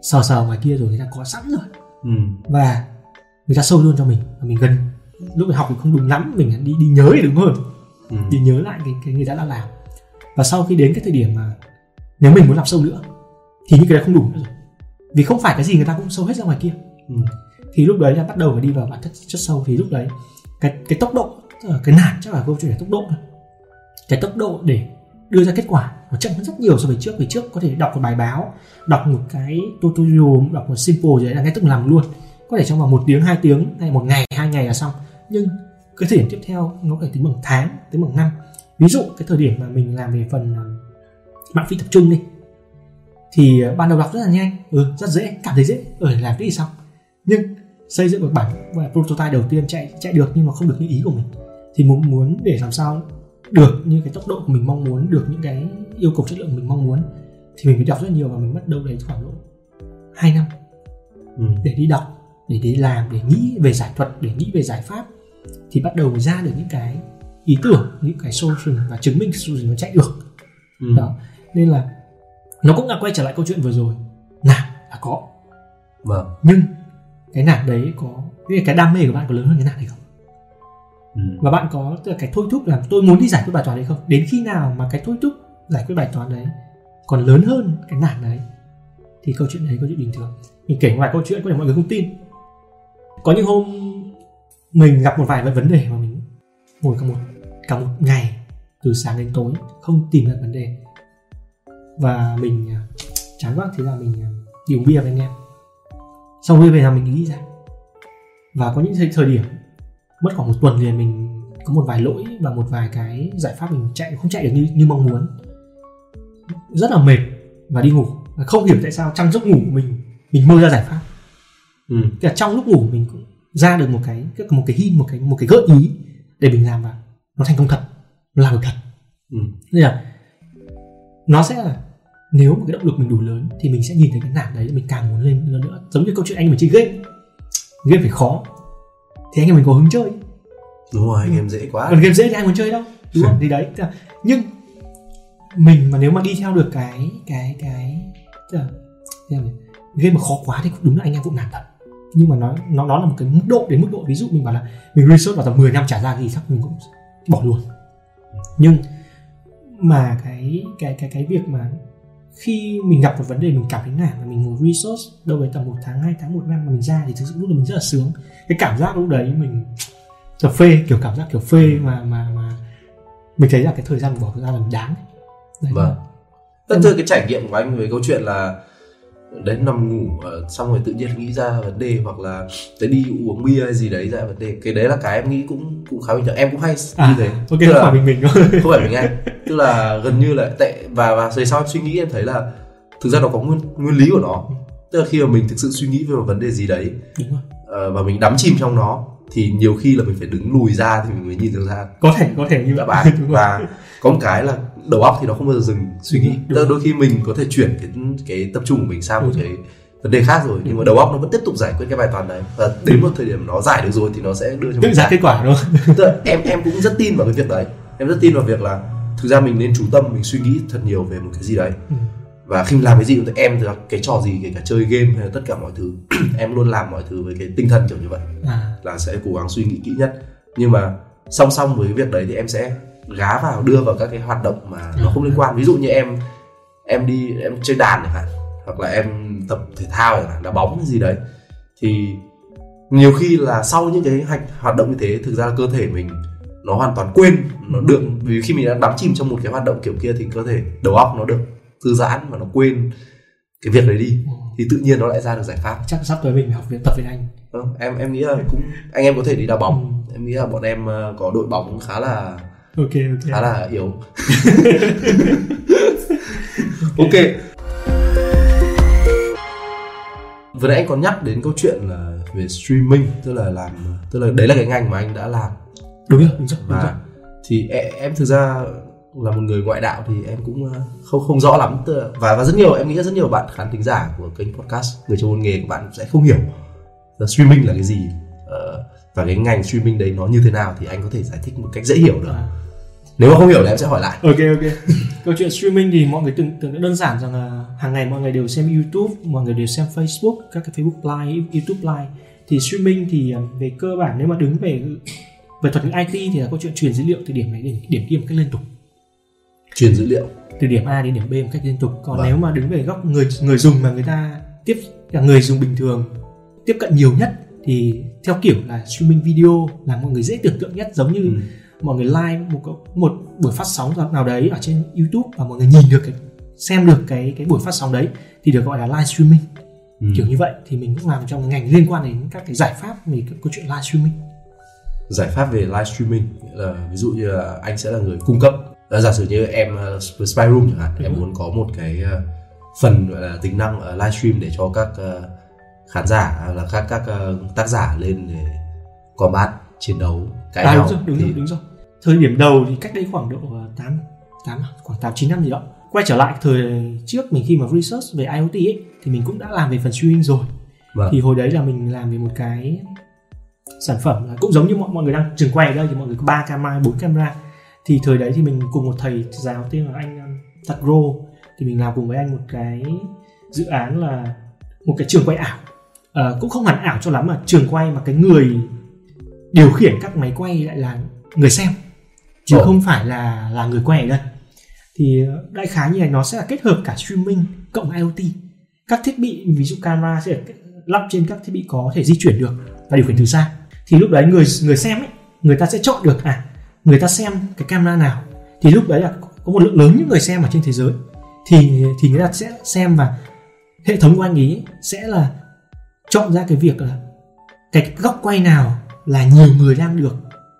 S1: sờ sờ ngoài kia rồi người ta có sẵn rồi. Ừ. và người ta sâu luôn cho mình và mình gần. Lúc học thì không đúng lắm mình đi đi nhớ thì đúng hơn.
S2: Ừ.
S1: đi nhớ lại cái cái người đã đã làm. Và sau khi đến cái thời điểm mà nếu mình muốn làm sâu nữa thì những cái đấy không đủ nữa rồi. Vì không phải cái gì người ta cũng sâu hết ra ngoài kia.
S2: Ừ.
S1: thì lúc đấy là bắt đầu phải đi vào bản chất chất sâu. Thì lúc đấy cái cái tốc độ là cái nản chắc là câu chuyện về tốc độ cái tốc độ để đưa ra kết quả nó chậm hơn rất nhiều so với trước. Vì trước có thể đọc một bài báo đọc một cái tutorial đọc một simple gì đấy là ngay tức làm luôn. Có thể trong vòng một tiếng hai tiếng hay một ngày hai ngày là xong. Nhưng cái thời điểm tiếp theo nó phải tính bằng tháng tính bằng năm. Ví dụ cái thời điểm mà mình làm về phần à, mạng phi tập trung đi thì à, ban đầu đọc rất là nhanh. Ừ, rất dễ cảm thấy dễ. Ở ừ, làm cái gì xong. Nhưng xây dựng một bản và prototype đầu tiên chạy chạy được nhưng mà không được như ý của mình. Thì muốn muốn để làm sao được như cái tốc độ của mình mong muốn được những cái yêu cầu chất lượng mình mong muốn thì mình phải đọc rất nhiều và mình mất đâu đấy khoảng độ 2 năm
S2: Ừ.
S1: để đi đọc để đi làm để nghĩ về giải thuật để nghĩ về giải pháp thì bắt đầu ra được những cái ý tưởng những cái solution và chứng minh solution nó chạy được
S2: Ừ.
S1: đó nên là nó cũng là quay trở lại câu chuyện vừa rồi nản là có
S2: Vâng.
S1: nhưng cái nản đấy có cái đam mê của bạn có lớn hơn cái nản hay không
S2: Ừ.
S1: và bạn có cái thôi thúc là tôi muốn đi giải quyết bài toán đấy không? Đến khi nào mà cái thôi thúc giải quyết bài toán đấy còn lớn hơn cái nản đấy, thì câu chuyện đấy câu chuyện bình thường. Mình kể một vài câu chuyện có thể mọi người không tin. Có những hôm mình gặp một vài vấn đề mà mình ngồi cả một cả một ngày từ sáng đến tối không tìm được vấn đề. Và mình à, chán quá, thế là mình à, đi uống bia với anh em. Sau bia về là mình nghĩ ra. Và có những thời điểm mất khoảng một tuần liền mình có một vài lỗi và một vài cái giải pháp mình chạy không chạy được như như mong muốn. Rất là mệt và đi ngủ. Và không hiểu tại sao trong giấc ngủ mình mình mơ ra giải pháp.
S2: Ừ.
S1: Tức là trong lúc ngủ mình cũng ra được một cái một cái hint một cái một cái gợi ý để mình làm và nó thành công thật nó làm được thật.
S2: Ừ.
S1: nên là nó sẽ là nếu một cái động lực mình đủ lớn thì mình sẽ nhìn thấy cái nản đấy mình càng muốn lên lên nữa. Giống như câu chuyện anh mình chơi game game phải khó thì anh em mình có hứng chơi.
S2: Đúng rồi, game dễ quá.
S1: còn game dễ thì ai muốn chơi đâu. Đúng không? Thì đấy nhưng mình mà nếu mà đi theo được cái cái cái tức là, game mà khó quá thì đúng là anh em cũng nản thật. Nhưng mà nó nó nó là một cái mức độ đến mức độ ví dụ mình bảo là mình research vào tầm 10 năm trả ra gì chắc mình cũng bỏ luôn. Nhưng mà cái cái cái cái việc mà khi mình gặp một vấn đề mình cảm thấy nản và mình ngồi research đâu đấy tầm một tháng hai tháng một năm mà mình ra thì thực sự lúc đó mình rất là sướng. Cái cảm giác lúc đấy mình kiểu phê kiểu cảm giác kiểu phê mà mà mà mình thấy là cái thời gian mình bỏ ra là mình đáng. Đấy.
S2: Vâng. Tất nhiên cái trải nghiệm của anh về câu chuyện là đến nằm ngủ ờ, xong rồi tự nhiên nghĩ ra vấn đề hoặc là tới đi uống bia hay gì đấy ra vấn đề. Cái đấy là cái em nghĩ cũng cũng khá bình thường. Em cũng hay
S1: à,
S2: như thế.
S1: ok
S2: Tức
S1: không
S2: là-
S1: phải mình mình thôi.
S2: không phải mình anh tức là gần như là tệ. Và và về sau em suy nghĩ em thấy là thực ra nó có nguyên nguyên lý của nó. Tức là khi mà mình thực sự suy nghĩ về một vấn đề gì đấy
S1: đúng rồi.
S2: ờ, và mình đắm chìm trong nó thì nhiều khi là mình phải đứng lùi ra thì mình mới nhìn được ra.
S1: Có thể có thể như vậy. Rồi.
S2: Và có một cái là đầu óc thì nó không bao giờ dừng suy nghĩ.
S1: Đúng.
S2: Tức đôi khi mình có thể chuyển cái cái tập trung của mình sang một
S1: Đúng.
S2: cái vấn đề khác rồi nhưng mà đầu óc nó vẫn tiếp tục giải quyết cái bài toán đấy. Và đến một thời điểm nó giải được rồi thì nó sẽ đưa cho mình
S1: ra. kết quả đúng không?
S2: Tức em em cũng rất tin vào cái việc đấy. Em rất tin vào việc là thực ra mình nên chú tâm mình suy nghĩ thật nhiều về một cái gì đấy.
S1: Ừ.
S2: và khi làm cái gì cũng thế, em thì cái trò gì kể cả chơi game hay là tất cả mọi thứ em luôn làm mọi thứ với cái tinh thần kiểu như vậy.
S1: À.
S2: Là sẽ cố gắng suy nghĩ kỹ nhất. Nhưng mà song song với cái việc đấy thì em sẽ gá vào đưa vào các cái hoạt động mà nó không liên quan. Ví dụ như em em đi em chơi đàn chẳng hạn hoặc là em tập thể thao chẳng hạn đá bóng gì đấy. Thì nhiều khi là sau những cái hành hoạt động như thế thực ra là cơ thể mình nó hoàn toàn quên nó được. Vì khi mình đã đắm chìm trong một cái hoạt động kiểu kia thì cơ thể đầu óc nó được thư giãn và nó quên cái việc đấy đi.
S1: Ừ.
S2: thì tự nhiên nó lại ra được giải pháp.
S1: Chắc sắp tới mình học việc tập với anh.
S2: Ờ, em em nghĩ là cũng anh em có thể đi đá bóng. Em nghĩ là bọn em ờ, có đội bóng khá là
S1: ok ok.
S2: Khá là yếu. Ok. Vừa nãy anh còn nhắc đến câu chuyện là về streaming tức là làm tức là đấy là cái ngành mà anh đã làm.
S1: Đúng rồi đúng rồi đúng rồi.
S2: và thì em, em thực ra là một người ngoại đạo thì em cũng ờ, không không rõ lắm. Và và rất nhiều em nghĩ rất nhiều bạn khán thính giả của kênh podcast người trong môn nghề của bạn sẽ không hiểu là streaming là cái gì ờ, và cái ngành streaming đấy nó như thế nào thì anh có thể giải thích một cách dễ hiểu được.
S1: À.
S2: nếu mà không hiểu thì em sẽ hỏi lại.
S1: Ok ok. Câu chuyện streaming thì mọi người tưởng tưởng đơn giản rằng là hàng ngày mọi người đều xem youtube mọi người đều xem facebook các cái facebook live youtube live. Thì streaming thì ờ, về cơ bản nếu mà đứng về về thuật ngữ IT thì là câu chuyện truyền dữ liệu từ điểm này đến điểm kia một cách liên tục.
S2: Truyền dữ liệu.
S1: Từ điểm A đến điểm B một cách liên tục. Còn
S2: Vâng.
S1: nếu mà đứng về góc người người dùng mà người ta tiếp là người dùng bình thường tiếp cận nhiều nhất thì theo kiểu là streaming video là mọi người dễ tưởng tượng nhất giống như
S2: Ừ.
S1: mọi người live một một buổi phát sóng nào đấy ở trên YouTube và mọi người nhìn được cái xem được cái cái buổi phát sóng đấy thì được gọi là live streaming
S2: Ừ.
S1: kiểu như vậy thì mình cũng làm trong ngành liên quan đến các cái giải pháp về cái câu chuyện live streaming
S2: giải pháp về live streaming là ví dụ như là anh sẽ là người cung cấp Là giả sử như em uh, spy room chẳng hạn em
S1: Đúng.
S2: muốn có một cái uh, phần gọi là tính năng uh, live stream để cho các uh, khán giả là các các uh, tác giả lên để combat chiến đấu cãi
S1: à, đúng rồi đúng
S2: thì
S1: rồi đúng rồi. Thời điểm đầu thì cách đây khoảng độ ờ, 8 8 khoảng 8 9 năm gì đó. Quay trở lại thời trước mình khi mà research về IoT ấy thì mình cũng đã làm về phần streaming rồi.
S2: Vâng.
S1: thì hồi đấy là mình làm về một cái sản phẩm là cũng giống như mọi mọi người đang trường quay ở đây thì mọi người có ba camera bốn camera. Thì thời đấy thì mình cùng một thầy giáo tên là anh um, Tagro thì mình làm cùng với anh một cái dự án là một cái trường quay ảo. Ờ, cũng không hẳn ảo cho lắm mà trường quay mà cái người điều khiển các máy quay lại là người xem chứ
S2: Ồ.
S1: không phải là là người quay ở đây. Thì ờ, đại khái như này nó sẽ là kết hợp cả streaming cộng IoT. Các thiết bị ví dụ camera sẽ được lắp trên các thiết bị có thể di chuyển được và điều khiển từ xa. Thì lúc đấy người người xem ấy người ta sẽ chọn được à người ta xem cái camera nào. Thì lúc đấy là có một lượng lớn những người xem ở trên thế giới. Thì thì người ta sẽ xem và hệ thống của anh ấy sẽ là chọn ra cái việc là cái góc quay nào là nhiều người đang được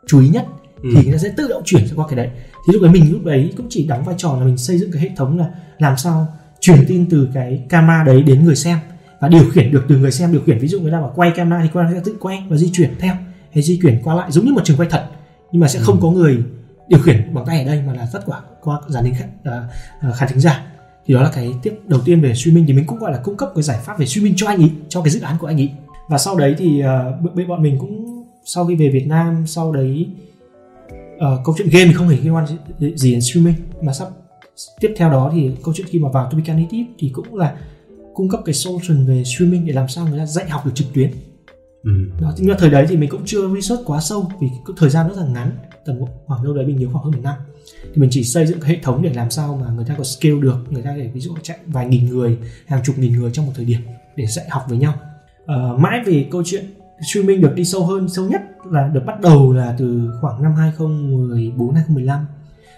S1: chú ý nhất
S2: Ừ.
S1: thì ta sẽ tự động chuyển qua cái đấy. Thì lúc đấy mình lúc đấy cũng chỉ đóng vai trò là mình xây dựng cái hệ thống là làm sao truyền tin từ cái camera đấy đến người xem và điều khiển được từ người xem điều khiển ví dụ người ta bảo quay camera thì camera sẽ tự quay và di chuyển theo hay di chuyển qua lại giống như một trường quay thật nhưng mà sẽ không có người điều khiển bằng tay ở đây mà là tất cả qua dàn hình khán, à, à, khán thính giả. Thì đó là cái tiếp đầu tiên về streaming thì mình cũng gọi là cung cấp cái giải pháp về streaming cho anh ý cho cái dự án của anh ý. Và sau đấy thì uh, bên bọn mình cũng sau khi về Việt Nam sau đấy ờ, câu chuyện game thì không hề liên quan gì, đến streaming. Mà sắp tiếp theo đó thì câu chuyện khi mà vào Topica Native thì cũng là cung cấp cái solution về streaming để làm sao người ta dạy học được trực tuyến.
S2: Ừ.
S1: đó nhưng mà thời đấy thì mình cũng chưa research quá sâu vì cái thời gian rất là ngắn tầm khoảng đâu đấy mình nhớ khoảng hơn một năm. Thì mình chỉ xây dựng cái hệ thống để làm sao mà người ta có scale được người ta để ví dụ chạy vài nghìn người hàng chục nghìn người trong một thời điểm để dạy học với nhau. Ờ, mãi về câu chuyện streaming được đi sâu hơn sâu nhất là được bắt đầu là từ khoảng năm 2014 2015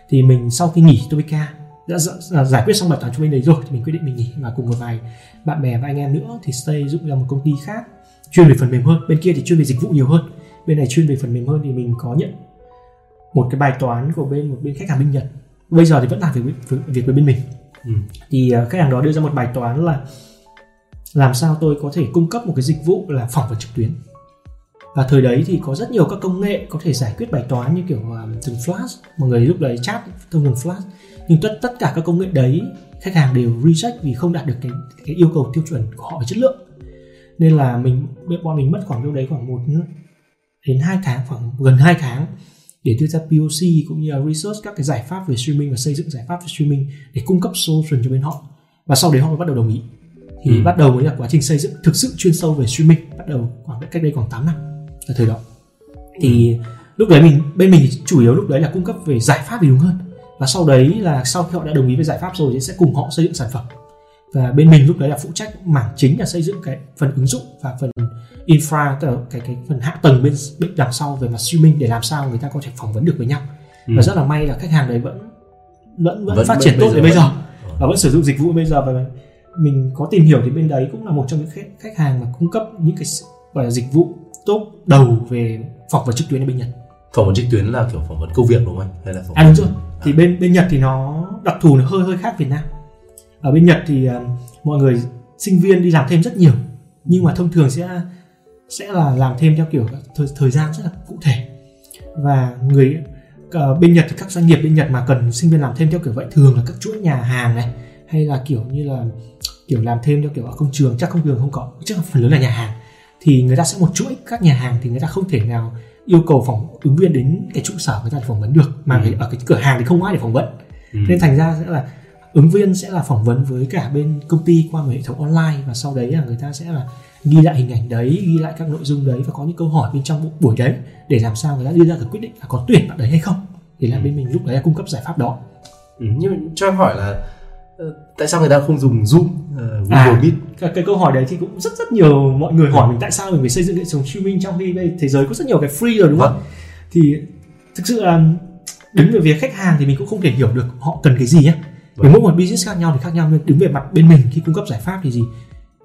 S1: thì mình sau khi nghỉ Topica đã giải, giải quyết xong bài toán streaming đấy rồi thì mình quyết định mình nghỉ và cùng một vài bạn bè và anh em nữa thì xây dựng ra một công ty khác chuyên về phần mềm hơn. Bên kia thì chuyên về dịch vụ nhiều hơn. Bên này chuyên về phần mềm hơn thì mình có nhận một cái bài toán của bên một bên khách hàng bên Nhật. Bây giờ thì vẫn làm việc với, việc với bên mình.
S2: Ừ.
S1: thì uh, khách hàng đó đưa ra một bài toán là làm sao tôi có thể cung cấp một cái dịch vụ là phỏng vấn trực tuyến và thời đấy thì có rất nhiều các công nghệ có thể giải quyết bài toán như kiểu um, từng flash. Mọi người lúc đấy chat thông thường flash. Nhưng tất tất cả các công nghệ đấy khách hàng đều reject vì không đạt được cái cái yêu cầu tiêu chuẩn của họ về chất lượng. Nên là mình bọn mình mất khoảng đâu đấy khoảng một đến hai tháng khoảng gần 2 tháng để đưa ra POC cũng như là research các cái giải pháp về streaming và xây dựng giải pháp về streaming để cung cấp solution cho bên họ. Và sau đấy họ mới bắt đầu đồng ý. Thì
S2: Ừ.
S1: bắt đầu mới là quá trình xây dựng thực sự chuyên sâu về streaming. Bắt đầu khoảng cách đây khoảng 8 năm ở thời đó. Thì lúc đấy mình bên mình chủ yếu lúc đấy là cung cấp về giải pháp thì đúng hơn. Và sau đấy là sau khi họ đã đồng ý với giải pháp rồi thì sẽ cùng họ xây dựng sản phẩm. Và bên mình lúc đấy là phụ trách mảng chính là xây dựng cái phần ứng dụng và phần infra tức là cái cái phần hạ tầng bên bên đằng sau về mặt streaming để làm sao người ta có thể phỏng vấn được với nhau.
S2: Ừ.
S1: và rất là may là khách hàng đấy vẫn vẫn vẫn,
S2: Vẫn-
S1: phát triển tốt
S2: giờ.
S1: đến bây
S2: vẫn-
S1: giờ và vẫn sử dụng dịch vụ bây giờ. Và mình có tìm hiểu thì bên đấy cũng là một trong những khách, khách hàng mà cung cấp những cái gọi là dịch vụ top đầu về phỏng vấn trực tuyến ở bên Nhật.
S2: phỏng vấn trực tuyến là kiểu phỏng vấn công việc đúng không anh hay là phỏng
S1: À đúng
S2: vấn-
S1: rồi. Thì bên bên Nhật thì nó đặc thù nó hơi hơi khác Việt Nam. Ở bên Nhật thì uh, mọi người sinh viên đi làm thêm rất nhiều nhưng mà thông thường sẽ sẽ là làm thêm theo kiểu thời, thời gian rất là cụ thể và người ờ, bên Nhật thì các doanh nghiệp bên Nhật mà cần sinh viên làm thêm theo kiểu vậy thường là các chuỗi nhà hàng này hay là kiểu như là kiểu làm thêm theo kiểu ở công trường chắc công trường không có chắc phần lớn là nhà hàng thì người ta sẽ một chuỗi các nhà hàng thì người ta không thể nào yêu cầu phỏng ứng viên đến cái trụ sở người ta để phỏng vấn được mà
S2: Ừ.
S1: ở cái cửa hàng thì không có ai để phỏng vấn
S2: Ừ.
S1: nên thành ra sẽ là ứng viên sẽ là phỏng vấn với cả bên công ty qua một hệ thống online và sau đấy là người ta sẽ là ghi lại hình ảnh đấy ghi lại các nội dung đấy và có những câu hỏi bên trong buổi đấy để làm sao người ta đưa ra cái quyết định là có tuyển bạn đấy hay không thì là bên mình lúc đấy là cung cấp giải pháp đó
S2: ừ, nhưng cho em hỏi là tại sao người ta không dùng zoom uh, google
S1: À.
S2: meet
S1: cái, cái câu hỏi đấy thì cũng rất rất nhiều mọi người hỏi mình tại sao mình phải xây dựng hệ thống streaming trong khi bây thế giới có rất nhiều cái free rồi đúng không?
S2: Vâng.
S1: Thì thực sự là đứng về phía khách hàng thì mình cũng không thể hiểu được họ cần cái gì nhé.
S2: Vâng.
S1: mỗi một business khác nhau thì khác nhau nên đứng về mặt bên mình khi cung cấp giải pháp thì gì?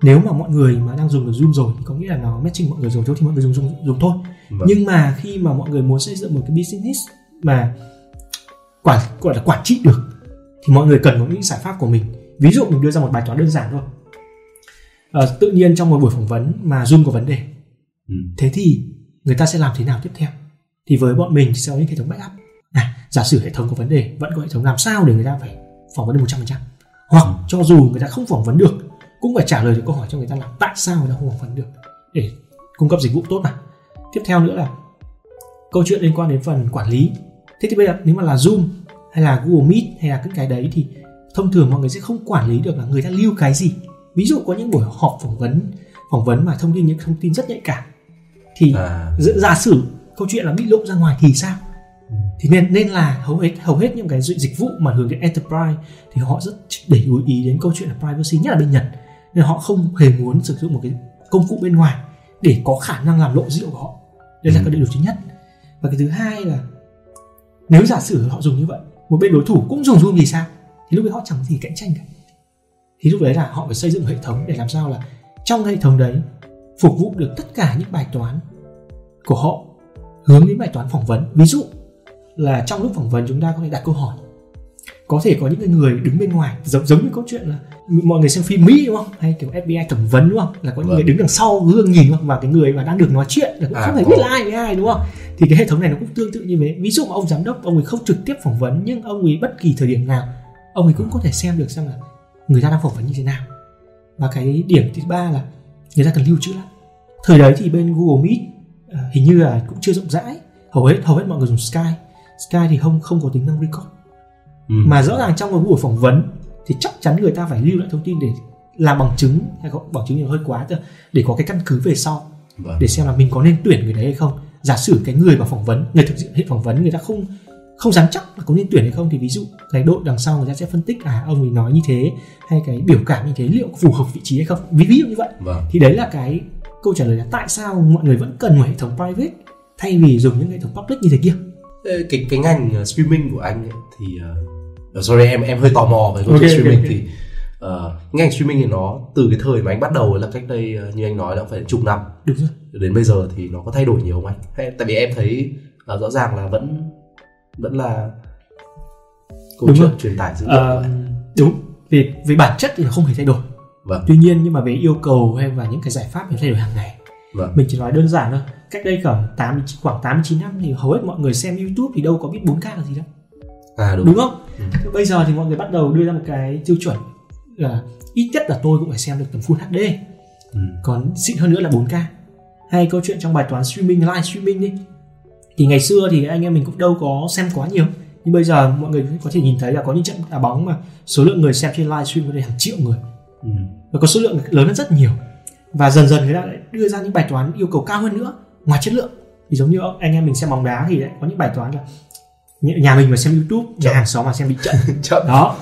S1: Nếu mà mọi người mà đang dùng được Zoom rồi thì có nghĩa là nó matching mọi người rồi thôi thì mọi người dùng dùng, dùng thôi.
S2: Vâng.
S1: Nhưng mà khi mà mọi người muốn xây dựng một cái business mà quản gọi là quản trị được thì mọi người cần có những giải pháp của mình. Ví dụ mình đưa ra một bài toán đơn giản thôi. Ờ, tự nhiên trong một buổi phỏng vấn mà Zoom có vấn đề
S2: Ừ.
S1: thế thì người ta sẽ làm thế nào tiếp theo? Thì với bọn mình sẽ có những hệ thống backup. À, giả sử hệ thống có vấn đề vẫn có hệ thống làm sao để người ta phải phỏng vấn được 100% hoặc cho dù người ta không phỏng vấn được cũng phải trả lời được câu hỏi cho người ta là tại sao người ta không phỏng vấn được? Để cung cấp dịch vụ tốt mà. Tiếp theo nữa là câu chuyện liên quan đến phần quản lý. Thế thì bây giờ nếu mà là zoom hay là google meet hay là những cái đấy thì thông thường mọi người sẽ không quản lý được là người ta lưu cái gì. Ví dụ có những buổi họp phỏng vấn phỏng vấn mà thông tin những thông tin rất nhạy cảm thì
S2: à.
S1: giả, sử câu chuyện là bị lộ ra ngoài thì sao?
S2: Ừ.
S1: thì nên nên là hầu hết hầu hết những cái dịch vụ mà hướng đến enterprise thì họ rất để ý ý đến câu chuyện là privacy nhất là bên Nhật. Nên họ không hề muốn sử dụng một cái công cụ bên ngoài để có khả năng làm lộ dữ liệu của họ. Đây là
S2: Ừ.
S1: cái điều thứ nhất. Và cái thứ hai là nếu giả sử họ dùng như vậy một bên đối thủ cũng dùng Zoom thì sao? Thì lúc đấy họ chẳng có gì cạnh tranh cả. Thì lúc đấy là họ phải xây dựng hệ thống để làm sao là trong hệ thống đấy phục vụ được tất cả những bài toán của họ, hướng đến bài toán phỏng vấn. Ví dụ là trong lúc phỏng vấn chúng ta có thể đặt câu hỏi có thể có những người đứng bên ngoài giống giống như câu chuyện là mọi người xem phim Mỹ đúng không? Hay kiểu FBI thẩm vấn đúng không? Là có những
S2: Vâng.
S1: người đứng đằng sau gương nhìn đúng không? và cái người mà đang được nói chuyện là cũng
S2: À,
S1: không thể biết là ai với ai đúng không? Thì cái hệ thống này nó cũng tương tự như thế. Ví dụ mà ông giám đốc ông ấy không trực tiếp phỏng vấn nhưng ông ấy bất kỳ thời điểm nào ông ấy cũng có thể xem được xem là người ta đang phỏng vấn như thế nào. Và cái điểm thứ ba là người ta cần lưu trữ lại thời đấy thì bên Google Meet ờ, hình như là cũng chưa rộng rãi. Hầu hết hầu hết mọi người dùng Sky. Sky thì không không có tính năng record
S2: ừ.
S1: mà rõ ràng trong một buổi phỏng vấn thì chắc chắn người ta phải lưu lại thông tin để làm bằng chứng hay có bằng chứng thì hơi quá cơ, để có cái căn cứ về sau.
S2: Vâng.
S1: để xem là mình có nên tuyển người đấy hay không. Giả sử cái người mà phỏng vấn người thực hiện phỏng vấn người ta không không dám chắc là có nên tuyển hay không thì ví dụ cái đội đằng sau người ta sẽ phân tích à ông ấy nói như thế hay cái biểu cảm như thế liệu phù hợp vị trí hay không? Ví ví dụ như vậy.
S2: Vâng.
S1: Thì đấy là cái câu trả lời là tại sao mọi người vẫn cần một hệ thống private thay vì dùng những hệ thống public như thế kia
S2: cái cái ngành uh, streaming của anh ấy, thì uh, sorry em em hơi tò mò về câu
S1: Ok,
S2: chuyện streaming
S1: ok.
S2: thì uh, ngành streaming thì nó từ cái thời mà anh bắt đầu là cách đây uh, như anh nói là phải chục năm
S1: đúng rồi
S2: đến bây giờ thì nó có thay đổi nhiều không anh? Hay, tại vì em thấy uh, rõ ràng là vẫn vẫn là câu
S1: Đúng
S2: chuyện
S1: rồi.
S2: truyền tải dữ liệu
S1: Ờ,
S2: anh.
S1: đúng về về bản chất thì không hề thay đổi
S2: Vâng,
S1: tuy nhiên nhưng mà về yêu cầu hay và những cái giải pháp thì thay đổi hàng ngày
S2: vâng,
S1: mình chỉ nói đơn giản thôi. Cách đây khoảng 8 khoảng 8 9 năm thì hầu hết mọi người xem YouTube thì đâu có biết 4K là gì đâu.
S2: À đúng,
S1: đúng không?
S2: Ừ.
S1: bây giờ thì mọi người bắt đầu đưa ra một cái tiêu chuẩn là ít nhất là tôi cũng phải xem được tầm Full HD
S2: Ừ.
S1: còn xịn hơn nữa là 4K hay câu chuyện trong bài toán streaming live streaming đi. Thì ngày xưa thì anh em mình cũng đâu có xem quá nhiều. Nhưng bây giờ mọi người có thể nhìn thấy là có những trận đá bóng mà số lượng người xem trên live stream có thể hàng triệu người.
S2: Ừ.
S1: và có số lượng lớn hơn rất nhiều và dần dần người ta lại đưa ra những bài toán yêu cầu cao hơn nữa ngoài chất lượng. Thì giống như anh em mình xem bóng đá thì lại có những bài toán là nhà mình mà xem youtube nhà hàng xóm mà xem bị trận.
S2: Chậm.
S1: đó.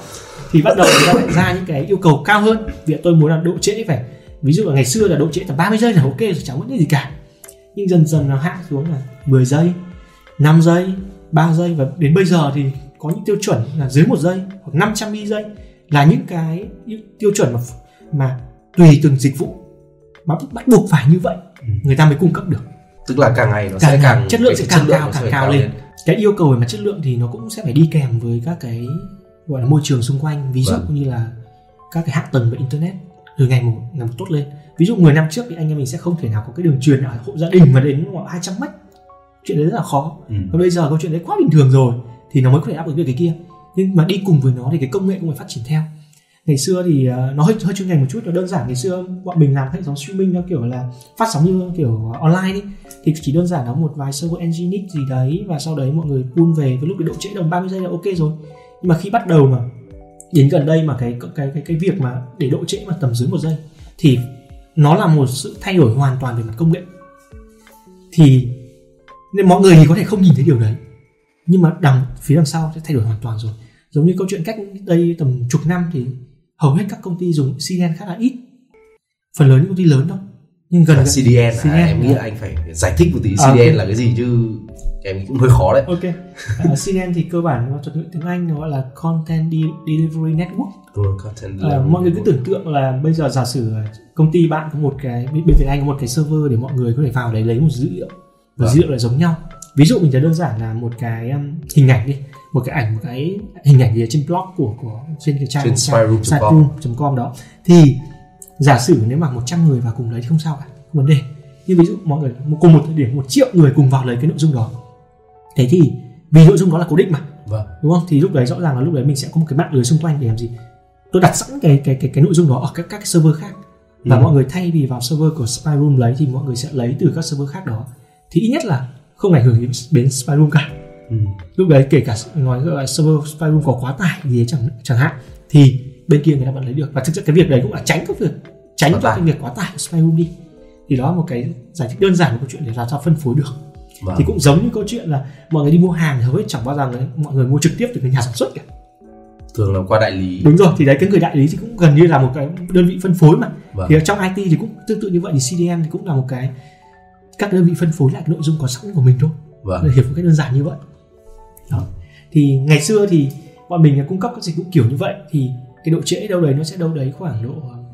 S1: Thì bắt đầu người ta lại ra những cái yêu cầu cao hơn. Vì tôi muốn là độ trễ phải ví dụ là ngày xưa là độ trễ tầm 30 giây là ok rồi chẳng vấn đề gì cả. Nhưng dần dần nó hạ xuống là 10 giây 5 giây 3 giây và đến bây giờ thì có những tiêu chuẩn là dưới một giây hoặc 500 mi giây là những cái tiêu chuẩn mà mà tùy từng dịch vụ mà bắt buộc phải như vậy
S2: Ừ.
S1: người ta mới cung cấp được
S2: Tức là càng ngày nó
S1: Càng
S2: sẽ càng
S1: chất lượng sẽ càng
S2: lượng
S1: cao, càng cao lên. cái yêu cầu về mặt chất lượng thì nó cũng sẽ phải đi kèm với các cái gọi là môi trường xung quanh ví dụ
S2: Vâng.
S1: như là các cái hạ tầng về internet từ ngày một ngày một tốt lên ví dụ 10 năm trước thì anh em mình sẽ không thể nào có cái đường truyền ở hộ gia đình mà đến khoảng 200 mét chuyện đấy rất là khó
S2: Ừ.
S1: và bây giờ câu chuyện đấy quá bình thường rồi thì nó mới có thể đáp ứng được cái kia nhưng mà đi cùng với nó thì cái công nghệ cũng phải phát triển theo ngày xưa thì ờ, nó hơi hơi chuyên ngành một chút, nó đơn giản. Ngày xưa bọn mình làm hệ thống streaming nó kiểu là phát sóng như kiểu online đi, thì chỉ đơn giản nó một vài server nginx gì đấy và sau đấy mọi người pull về. Với lúc cái độ trễ đồng 30 giây là ok rồi. Nhưng mà khi bắt đầu mà, đến gần đây mà cái cái cái cái việc mà để độ trễ mà tầm dưới một giây thì nó là một sự thay đổi hoàn toàn về mặt công nghệ. Thì nên mọi người thì có thể không nhìn thấy điều đấy, nhưng mà đằng, phía đằng sau sẽ thay đổi hoàn toàn rồi. Giống như câu chuyện cách đây tầm chục năm thì hầu hết các công ty dùng CDN khá là ít. Phần lớn những công ty lớn thôi nhưng gần
S2: Và
S1: gần-
S2: CDN, à,
S1: CDN,
S2: em nghĩ
S1: dạ.
S2: là anh phải giải thích một tí.
S1: À,
S2: CDN
S1: ok.
S2: là cái gì chứ? Em cũng hơi khó đấy.
S1: Ok. Uh, CDN thì cơ bản nó thuật ngữ tiếng Anh nó gọi là Content De- Delivery Network.
S2: Ừ, content delivery.
S1: mọi người cứ tưởng tượng là bây giờ giả sử công ty bạn có một cái bên Việt Anh có một cái server để mọi người có thể vào đấy lấy một dữ liệu. Và
S2: Vâng.
S1: dữ liệu là giống nhau. Ví dụ mình thấy đơn giản là một cái um, hình ảnh đi một cái ảnh một cái hình ảnh gì trên blog của của trên cái trang
S2: Trên spyroom.com.
S1: đó. Thì giả sử nếu mà 100 người vào cùng lấy thì không sao cả không vấn đề. Nhưng ví dụ mọi người cùng một thời điểm một triệu người cùng vào lấy cái nội dung đó. Thế thì vì nội dung đó là cố định mà.
S2: Vâng.
S1: Đúng không? Thì lúc đấy rõ ràng là lúc đấy mình sẽ có một cái mạng lưới xung quanh để làm gì? Tôi đặt sẵn cái cái cái cái nội dung đó ở các các server khác. Và
S2: Ừ.
S1: mọi người thay vì vào server của Spyroom lấy thì mọi người sẽ lấy từ các server khác đó. Thì ít nhất là không ảnh hưởng đến, đến Spyroom cả
S2: ừ.
S1: lúc đấy kể cả nói là server Spyroom có quá tải gì đấy chẳng chẳng hạn thì bên kia người ta vẫn lấy được. Và thực sự cái việc đấy cũng là tránh cái việc tránh cho cái việc quá tải của Spyroom đi. Thì đó là một cái giải thích đơn giản của câu chuyện để làm sao phân phối được.
S2: Vâng.
S1: thì cũng giống như câu chuyện là mọi người đi mua hàng thì hầu hết chẳng bao giờ mọi người mua trực tiếp từ cái nhà sản xuất cả.
S2: Thường là qua đại lý.
S1: Đúng rồi thì đấy cái người đại lý thì cũng gần như là một cái đơn vị phân phối mà.
S2: Vâng.
S1: thì ở trong IT thì cũng tương tự như vậy thì CDN thì cũng là một cái các đơn vị phân phối lại cái nội dung có sẵn của mình thôi.
S2: Vâng.
S1: hiểu một cách đơn giản như vậy đó. Thì ngày xưa thì bọn mình cung cấp các dịch vụ kiểu như vậy thì cái độ trễ đâu đấy nó sẽ đâu đấy khoảng độ um,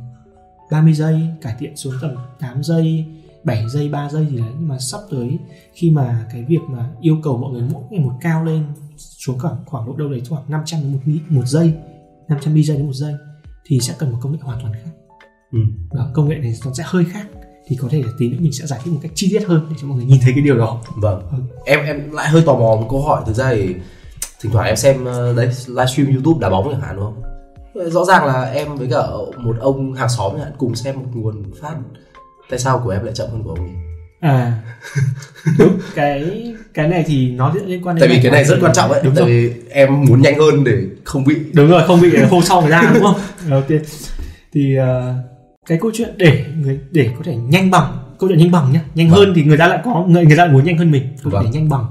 S1: 30 giây cải thiện xuống tầm 8 giây 7 giây 3 giây gì đấy. Nhưng mà sắp tới khi mà cái việc mà yêu cầu mọi người mỗi ngày một cao lên xuống khoảng khoảng độ đâu đấy khoảng 500 đến một mi- một giây 500 mi giây đến một giây thì sẽ cần một công nghệ hoàn toàn khác.
S2: Ừ.
S1: đó, công nghệ này nó sẽ hơi khác thì có thể là tí nữa mình sẽ giải thích một cách chi tiết hơn để cho mọi người nhìn thấy cái điều đó.
S2: Vâng.
S1: Ừ.
S2: em em lại hơi tò mò một câu hỏi thực ra thì thỉnh thoảng em xem ờ, đấy livestream youtube đá bóng chẳng hạn đúng không? Rõ ràng là em với cả một ông hàng xóm chẳng hạn cùng xem một nguồn phát tại sao của em lại chậm hơn của ông ấy?
S1: à đúng cái cái này thì nó liên quan đến
S2: tại vì cái này rất quan trọng ấy
S1: đúng
S2: tại
S1: rồi.
S2: vì em muốn nhanh hơn để không bị
S1: đúng rồi không bị hô sau người ta đúng không? Ok thì ờ, cái câu chuyện để người để có thể nhanh bằng câu chuyện nhanh bằng nhá. Nhanh
S2: Vâng.
S1: hơn thì người ta lại có người người ta lại muốn nhanh hơn mình. Câu
S2: Vâng.
S1: để nhanh bằng.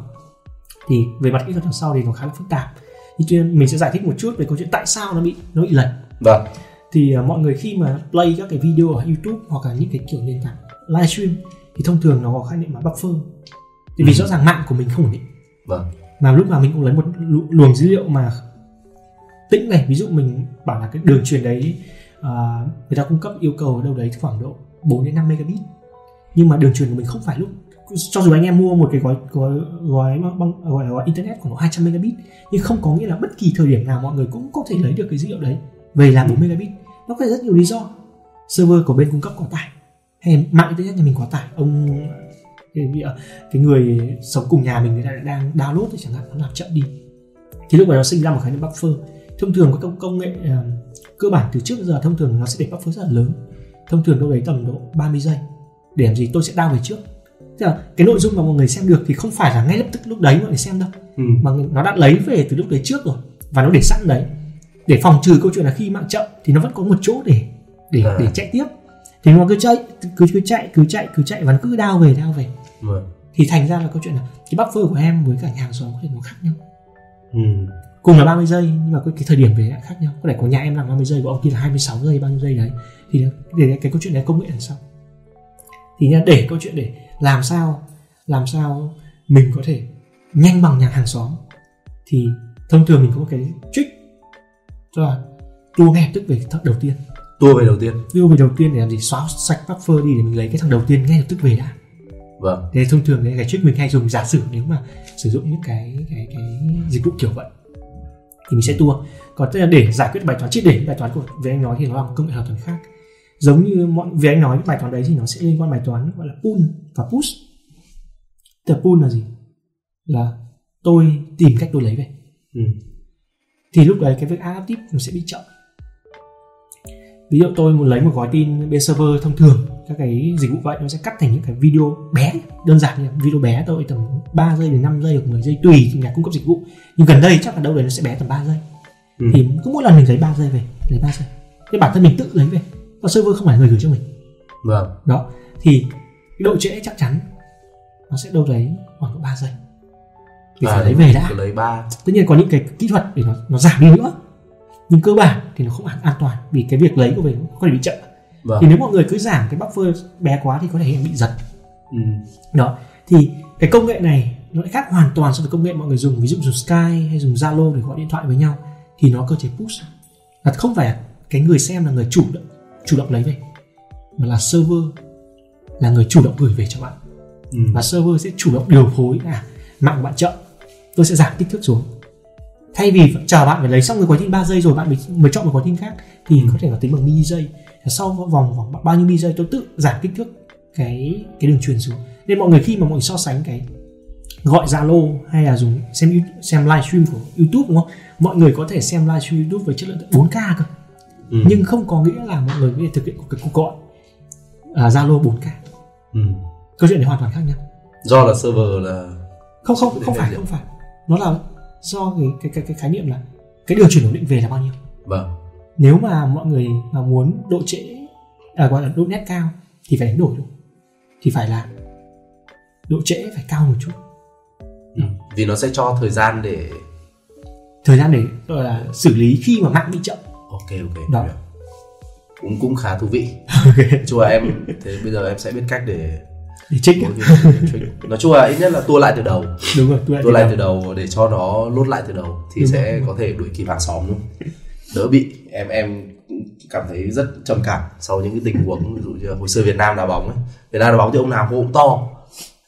S1: Thì về mặt kỹ thuật đằng sau thì nó khá là phức tạp. Thì cho nên mình sẽ giải thích một chút về câu chuyện tại sao nó bị nó bị lệch.
S2: Vâng.
S1: Thì ờ, mọi người khi mà play các cái video ở YouTube hoặc là những cái kiểu nền tảng livestream thì thông thường nó có khái niệm là buffer thì vì
S2: Ừ.
S1: rõ ràng mạng của mình không ổn định.
S2: Vâng.
S1: Mà lúc nào mình cũng lấy một lu- luồng dữ liệu mà tĩnh này. Ví dụ mình bảo là cái đường truyền đấy à, người ta cung cấp yêu cầu ở đâu đấy khoảng độ 4 đến 5 megabit. Nhưng mà đường truyền của mình không phải lúc cho dù anh em mua một cái gói gói gói băng, gọi là gói internet khoảng độ 200 megabit nhưng không có nghĩa là bất kỳ thời điểm nào mọi người cũng có thể lấy được cái dữ liệu đấy về là 4 megabit. Nó có rất nhiều lý do. Server của bên cung cấp quá tải hay mạng internet nhà mình quá tải. Ông cái, cái người sống cùng nhà mình người ta đang download thì chẳng hạn nó làm chậm đi. Thì lúc này nó sinh ra một khái niệm buffer thông thường có công công nghệ ờ, cơ bản từ trước giờ thông thường nó sẽ để buffer rất là lớn. Thông thường đâu đấy tầm độ 30 giây. Để làm gì? Tôi sẽ down về trước. Tức là cái nội dung mà mọi người xem được thì không phải là ngay lập tức lúc đấy mọi người xem đâu.
S2: Ừ.
S1: mà nó đã lấy về từ lúc đấy trước rồi và nó để sẵn đấy. Để phòng trừ câu chuyện là khi mạng chậm thì nó vẫn có một chỗ để để
S2: À.
S1: để chạy tiếp. Thì nó cứ chạy cứ cứ chạy cứ chạy cứ chạy và nó cứ đao về đao về.
S2: Vâng.
S1: Thì thành ra là câu chuyện là cái buffer của em với cả nhà hàng xóm có thể nó khác nhau.
S2: Ừ.
S1: cùng là 30 giây nhưng mà cái, cái thời điểm về lại khác nhau. Có thể của nhà em là 30 giây của ông kia là 26 giây bao nhiêu giây đấy. Thì để cái, câu chuyện này công nghệ đằng sau. Thì nha để câu chuyện để làm sao làm sao mình có thể nhanh bằng nhà hàng xóm thì thông thường mình có một cái trick tức là tua ngay lập tức về thằng đầu tiên.
S2: Tua về đầu tiên.
S1: Tua về đầu tiên để làm gì? Xóa sạch buffer đi để mình lấy cái thằng đầu tiên ngay lập tức về đã.
S2: Vâng.
S1: Thế thông thường đấy cái trick mình hay dùng giả sử nếu mà sử dụng những cái cái cái dịch vụ kiểu vậy thì mình sẽ tua. Còn tức là để giải quyết bài toán triết để bài toán của về anh nói thì nó là một công nghệ hoàn toàn khác. Giống như mọi về anh nói bài toán đấy thì nó sẽ liên quan bài toán gọi là pull và push. Tức là pull là gì? Là tôi tìm cách tôi lấy về.
S2: ừ.
S1: Thì lúc đấy cái việc adaptive nó sẽ bị chậm. Ví dụ tôi muốn lấy một gói tin bên server thông thường các cái dịch vụ vậy nó sẽ cắt thành những cái video bé đơn giản như video bé tôi tầm 3 giây đến 5 giây hoặc 10 giây tùy nhà cung cấp dịch vụ. Nhưng gần đây chắc là đâu đấy nó sẽ bé tầm 3 giây.
S2: Ừ.
S1: thì cứ mỗi lần mình lấy 3 giây về lấy 3 giây. Thì bản thân mình tự lấy về và server không phải người gửi cho mình.
S2: Vâng.
S1: Đó thì cái độ trễ chắc chắn nó sẽ đâu đấy khoảng 3 giây. Phải
S2: À,
S1: lấy về đã.
S2: lấy ba.
S1: Tất nhiên có những cái kỹ thuật để nó nó giảm đi nữa nhưng cơ bản thì nó không an, an toàn vì cái việc lấy của mình có thể bị chậm.
S2: Vâng.
S1: Thì nếu mọi người cứ giảm cái buffer bé quá thì có thể bị giật.
S2: Ừ.
S1: đó. Thì cái công nghệ này nó lại khác hoàn toàn so với công nghệ mọi người dùng ví dụ dùng Skype hay dùng Zalo để gọi điện thoại với nhau thì nó cơ chế push. Là không phải cái người xem là người chủ động chủ động lấy về mà là server là người chủ động gửi về cho bạn.
S2: Ừ.
S1: và server sẽ chủ động điều phối. À mạng bạn chậm tôi sẽ giảm kích thước xuống thay vì chờ bạn phải lấy xong cái gói tin 3 giây rồi bạn mới, mới chọn một gói tin khác thì có thể là tính bằng mili giây. Sau vòng vòng bao nhiêu mili giây tôi tự giảm kích thước cái cái đường truyền xuống. Nên mọi người khi mà mọi người so sánh cái gọi Zalo hay là dùng xem xem livestream của YouTube đúng không? Mọi người có thể xem livestream YouTube với chất lượng tận 4K cơ.
S2: Ừ.
S1: nhưng không có nghĩa là mọi người có thể thực hiện cái cuộc gọi à, Zalo 4K
S2: Ừ.
S1: câu chuyện này hoàn toàn khác nhau.
S2: Do là server là
S1: không không không phải không phải. Nó là do cái cái cái, cái khái niệm là cái đường truyền ổn định về là bao nhiêu?
S2: Vâng.
S1: Nếu mà mọi người mà muốn độ trễ à, gọi là độ nét cao thì phải đánh đổi luôn thì phải là độ trễ phải cao một chút.
S2: Ừ. vì nó sẽ cho thời gian để
S1: thời gian để gọi là xử lý khi mà mạng bị chậm.
S2: Ok ok
S1: Đó.
S2: hiểu. cũng cũng khá thú vị. Chung là em thế bây giờ em sẽ biết cách để
S1: để trích
S2: nói chung là ít nhất là tua lại từ đầu.
S1: Đúng rồi tôi
S2: tua lại từ đầu để cho nó lốt lại từ đầu thì
S1: Đúng
S2: sẽ
S1: rồi.
S2: có thể đuổi kịp hàng xóm luôn. Đỡ bị em em cảm thấy rất trầm cảm sau những cái tình huống ví dụ như hồi xưa Việt Nam đá bóng ấy. Việt Nam đá bóng thì ông nào cũng to.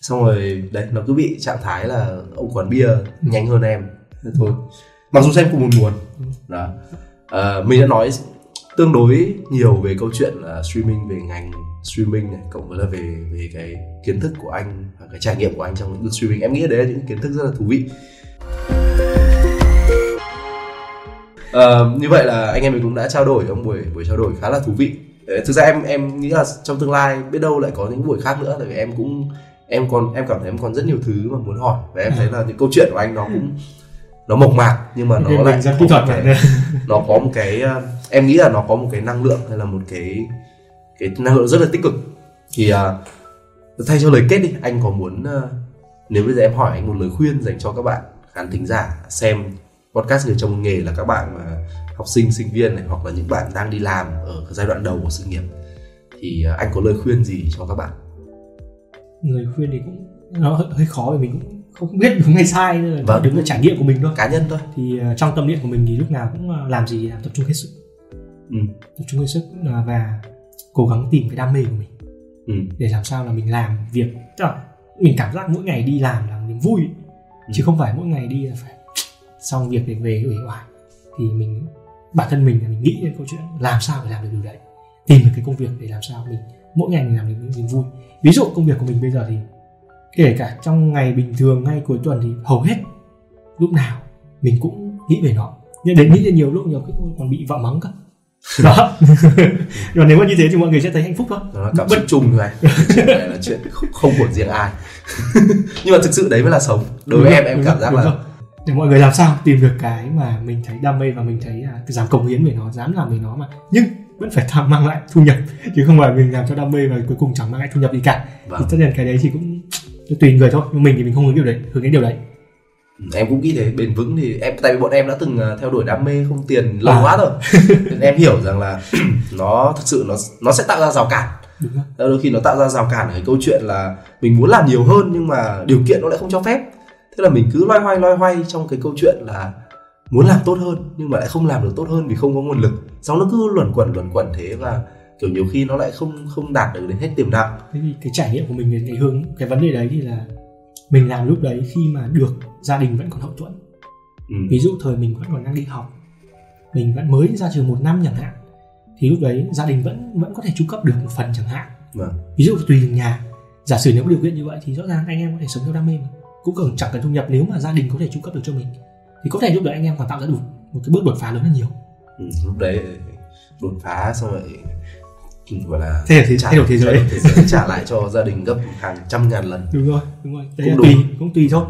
S2: Xong rồi đấy nó cứ bị trạng thái là ông quán bia nhanh hơn em. Thế thôi. Mặc dù xem cùng một nguồn đó. Ờ, mình đã nói tương đối nhiều về câu chuyện là streaming về ngành streaming này cộng với là về về cái kiến thức của anh và cái trải nghiệm của anh trong lĩnh vực streaming. Em nghĩ đấy là những kiến thức rất là thú vị. Ờ, như vậy là anh em mình cũng đã trao đổi trong buổi buổi trao đổi khá là thú vị. Ờ, thực ra em em nghĩ là trong tương lai biết đâu lại có những buổi khác nữa tại vì em cũng em còn em cảm thấy em còn rất nhiều thứ mà muốn hỏi. Và em thấy là những câu chuyện của anh nó cũng nó mộc mạc nhưng mà nó lại
S1: rất kỹ thuật
S2: nó có một cái ờ, em nghĩ là nó có một cái năng lượng hay là một cái cái năng lượng rất là tích cực. Thì ờ, thay cho lời kết đi anh có muốn ờ, nếu bây giờ em hỏi anh một lời khuyên dành cho các bạn khán thính giả xem podcast người trong nghề là các bạn mà học sinh sinh viên này hoặc là những bạn đang đi làm ở giai đoạn đầu của sự nghiệp thì ờ, anh có lời khuyên gì cho các bạn?
S1: Người khuyên thì cũng nó hơi, khó vì mình cũng không biết đúng hay sai là
S2: Vâng.
S1: đứng ở trải nghiệm của mình thôi.
S2: Cá nhân thôi.
S1: Thì ờ, trong tâm niệm của mình thì lúc nào cũng ờ, làm gì làm tập trung hết sức.
S2: Ừ.
S1: tập trung hết sức ờ, và cố gắng tìm cái đam mê của mình.
S2: Ừ.
S1: để làm sao là mình làm việc. Tức là mình cảm giác mỗi ngày đi làm là niềm vui.
S2: Ừ.
S1: chứ không phải mỗi ngày đi là phải xong việc để về uể oải. Thì mình bản thân mình là mình nghĩ đến câu chuyện làm sao để làm được điều đấy. Tìm được cái công việc để làm sao mình mỗi ngày mình làm được những niềm vui. Ví dụ công việc của mình bây giờ thì kể cả trong ngày bình thường ngay cuối tuần thì hầu hết lúc nào mình cũng nghĩ về nó. Nhưng đến nghĩ đến nhiều lúc nhiều lúc còn bị vợ mắng cơ đó. Rồi nếu mà như thế thì mọi người sẽ thấy hạnh phúc thôi.
S2: Cảm xúc chung chuyện này là chuyện không, không của riêng ai. Nhưng mà thực sự đấy mới là sống. Đối với
S1: Đúng
S2: em em
S1: đúng
S2: cảm giác
S1: đúng
S2: là
S1: rồi. để mọi người làm sao tìm được cái mà mình thấy đam mê và mình thấy à, dám cống hiến về nó dám làm về nó mà. Nhưng vẫn phải tham mang lại thu nhập chứ không phải mình làm cho đam mê và cuối cùng chẳng mang lại thu nhập gì cả. Thì
S2: vâng.
S1: tất nhiên cái đấy thì cũng tùy người thôi. Nhưng mình thì mình không hướng điều đấy hướng đến điều đấy
S2: em cũng nghĩ thế bền vững thì em tại vì bọn em đã từng ờ, theo đuổi đam mê không tiền lâu
S1: À.
S2: quá rồi. Nên em hiểu rằng là nó thực sự nó nó sẽ tạo ra rào cản. Đôi khi nó tạo ra rào cản ở cái câu chuyện là mình muốn làm nhiều hơn nhưng mà điều kiện nó lại không cho phép. Thế là mình cứ loay hoay loay hoay trong cái câu chuyện là muốn làm tốt hơn nhưng mà lại không làm được tốt hơn vì không có nguồn lực. Xong nó cứ luẩn quẩn luẩn quẩn thế và kiểu nhiều khi nó lại không không đạt được đến hết tiềm năng.
S1: Thế thì cái trải nghiệm của mình đến cái hướng cái vấn đề đấy thì là mình làm lúc đấy khi mà được gia đình vẫn còn hậu thuẫn
S2: ừ.
S1: ví dụ thời mình vẫn còn đang đi học mình vẫn mới ra trường một năm chẳng hạn thì lúc đấy gia đình vẫn vẫn có thể chu cấp được một phần chẳng hạn
S2: Vâng.
S1: ví dụ tùy từng nhà giả sử nếu có điều kiện như vậy thì rõ ràng anh em có thể sống theo đam mê mà cũng cần chẳng cần thu nhập nếu mà gia đình có thể chu cấp được cho mình thì có thể lúc đấy anh em còn tạo ra đủ một cái bước đột phá lớn hơn nhiều
S2: Ừ, lúc đấy đột phá xong rồi gọi là
S1: đổi thế-
S2: trả,
S1: thay đổi thế giới.
S2: thế giới trả lại cho gia đình gấp hàng trăm ngàn lần.
S1: Đúng rồi đúng rồi. Đấy
S2: Cũng đúng.
S1: tùy cũng tùy thôi.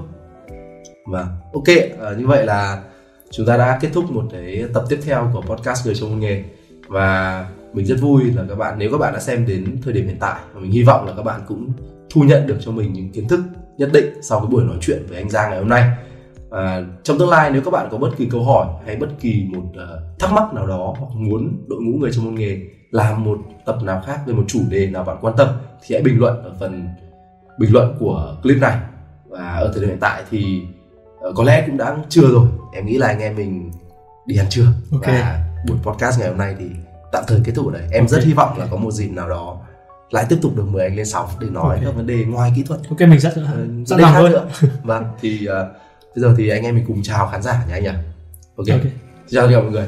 S2: Vâng, ok, ờ, như vậy là chúng ta đã kết thúc một cái tập tiếp theo của podcast người trong môn nghề. Và mình rất vui là các bạn nếu các bạn đã xem đến thời điểm hiện tại và mình hy vọng là các bạn cũng thu nhận được cho mình những kiến thức nhất định sau cái buổi nói chuyện với anh Giang ngày hôm nay. Và trong tương lai nếu các bạn có bất kỳ câu hỏi hay bất kỳ một uh, thắc mắc nào đó hoặc muốn đội ngũ người trong môn nghề làm một tập nào khác về một chủ đề nào bạn quan tâm thì hãy bình luận ở phần bình luận của clip này. Và ở thời điểm hiện tại thì uh, có lẽ cũng đã trưa rồi. Em nghĩ là anh em mình đi ăn trưa.
S1: Ok.
S2: và buổi podcast ngày hôm nay thì tạm thời kết thúc ở đây. Em
S1: Ok.
S2: rất hy vọng là có một dịp nào đó lại tiếp tục được mời anh lên sóng để nói
S1: Ok.
S2: các vấn đề ngoài kỹ thuật.
S1: Ok mình rất
S2: Ờ,
S1: sẵn lòng
S2: nữa. vâng thì uh, bây giờ thì anh em mình cùng chào khán giả nhé anh nhỉ. Ok,
S1: ok.
S2: Chào chào mọi người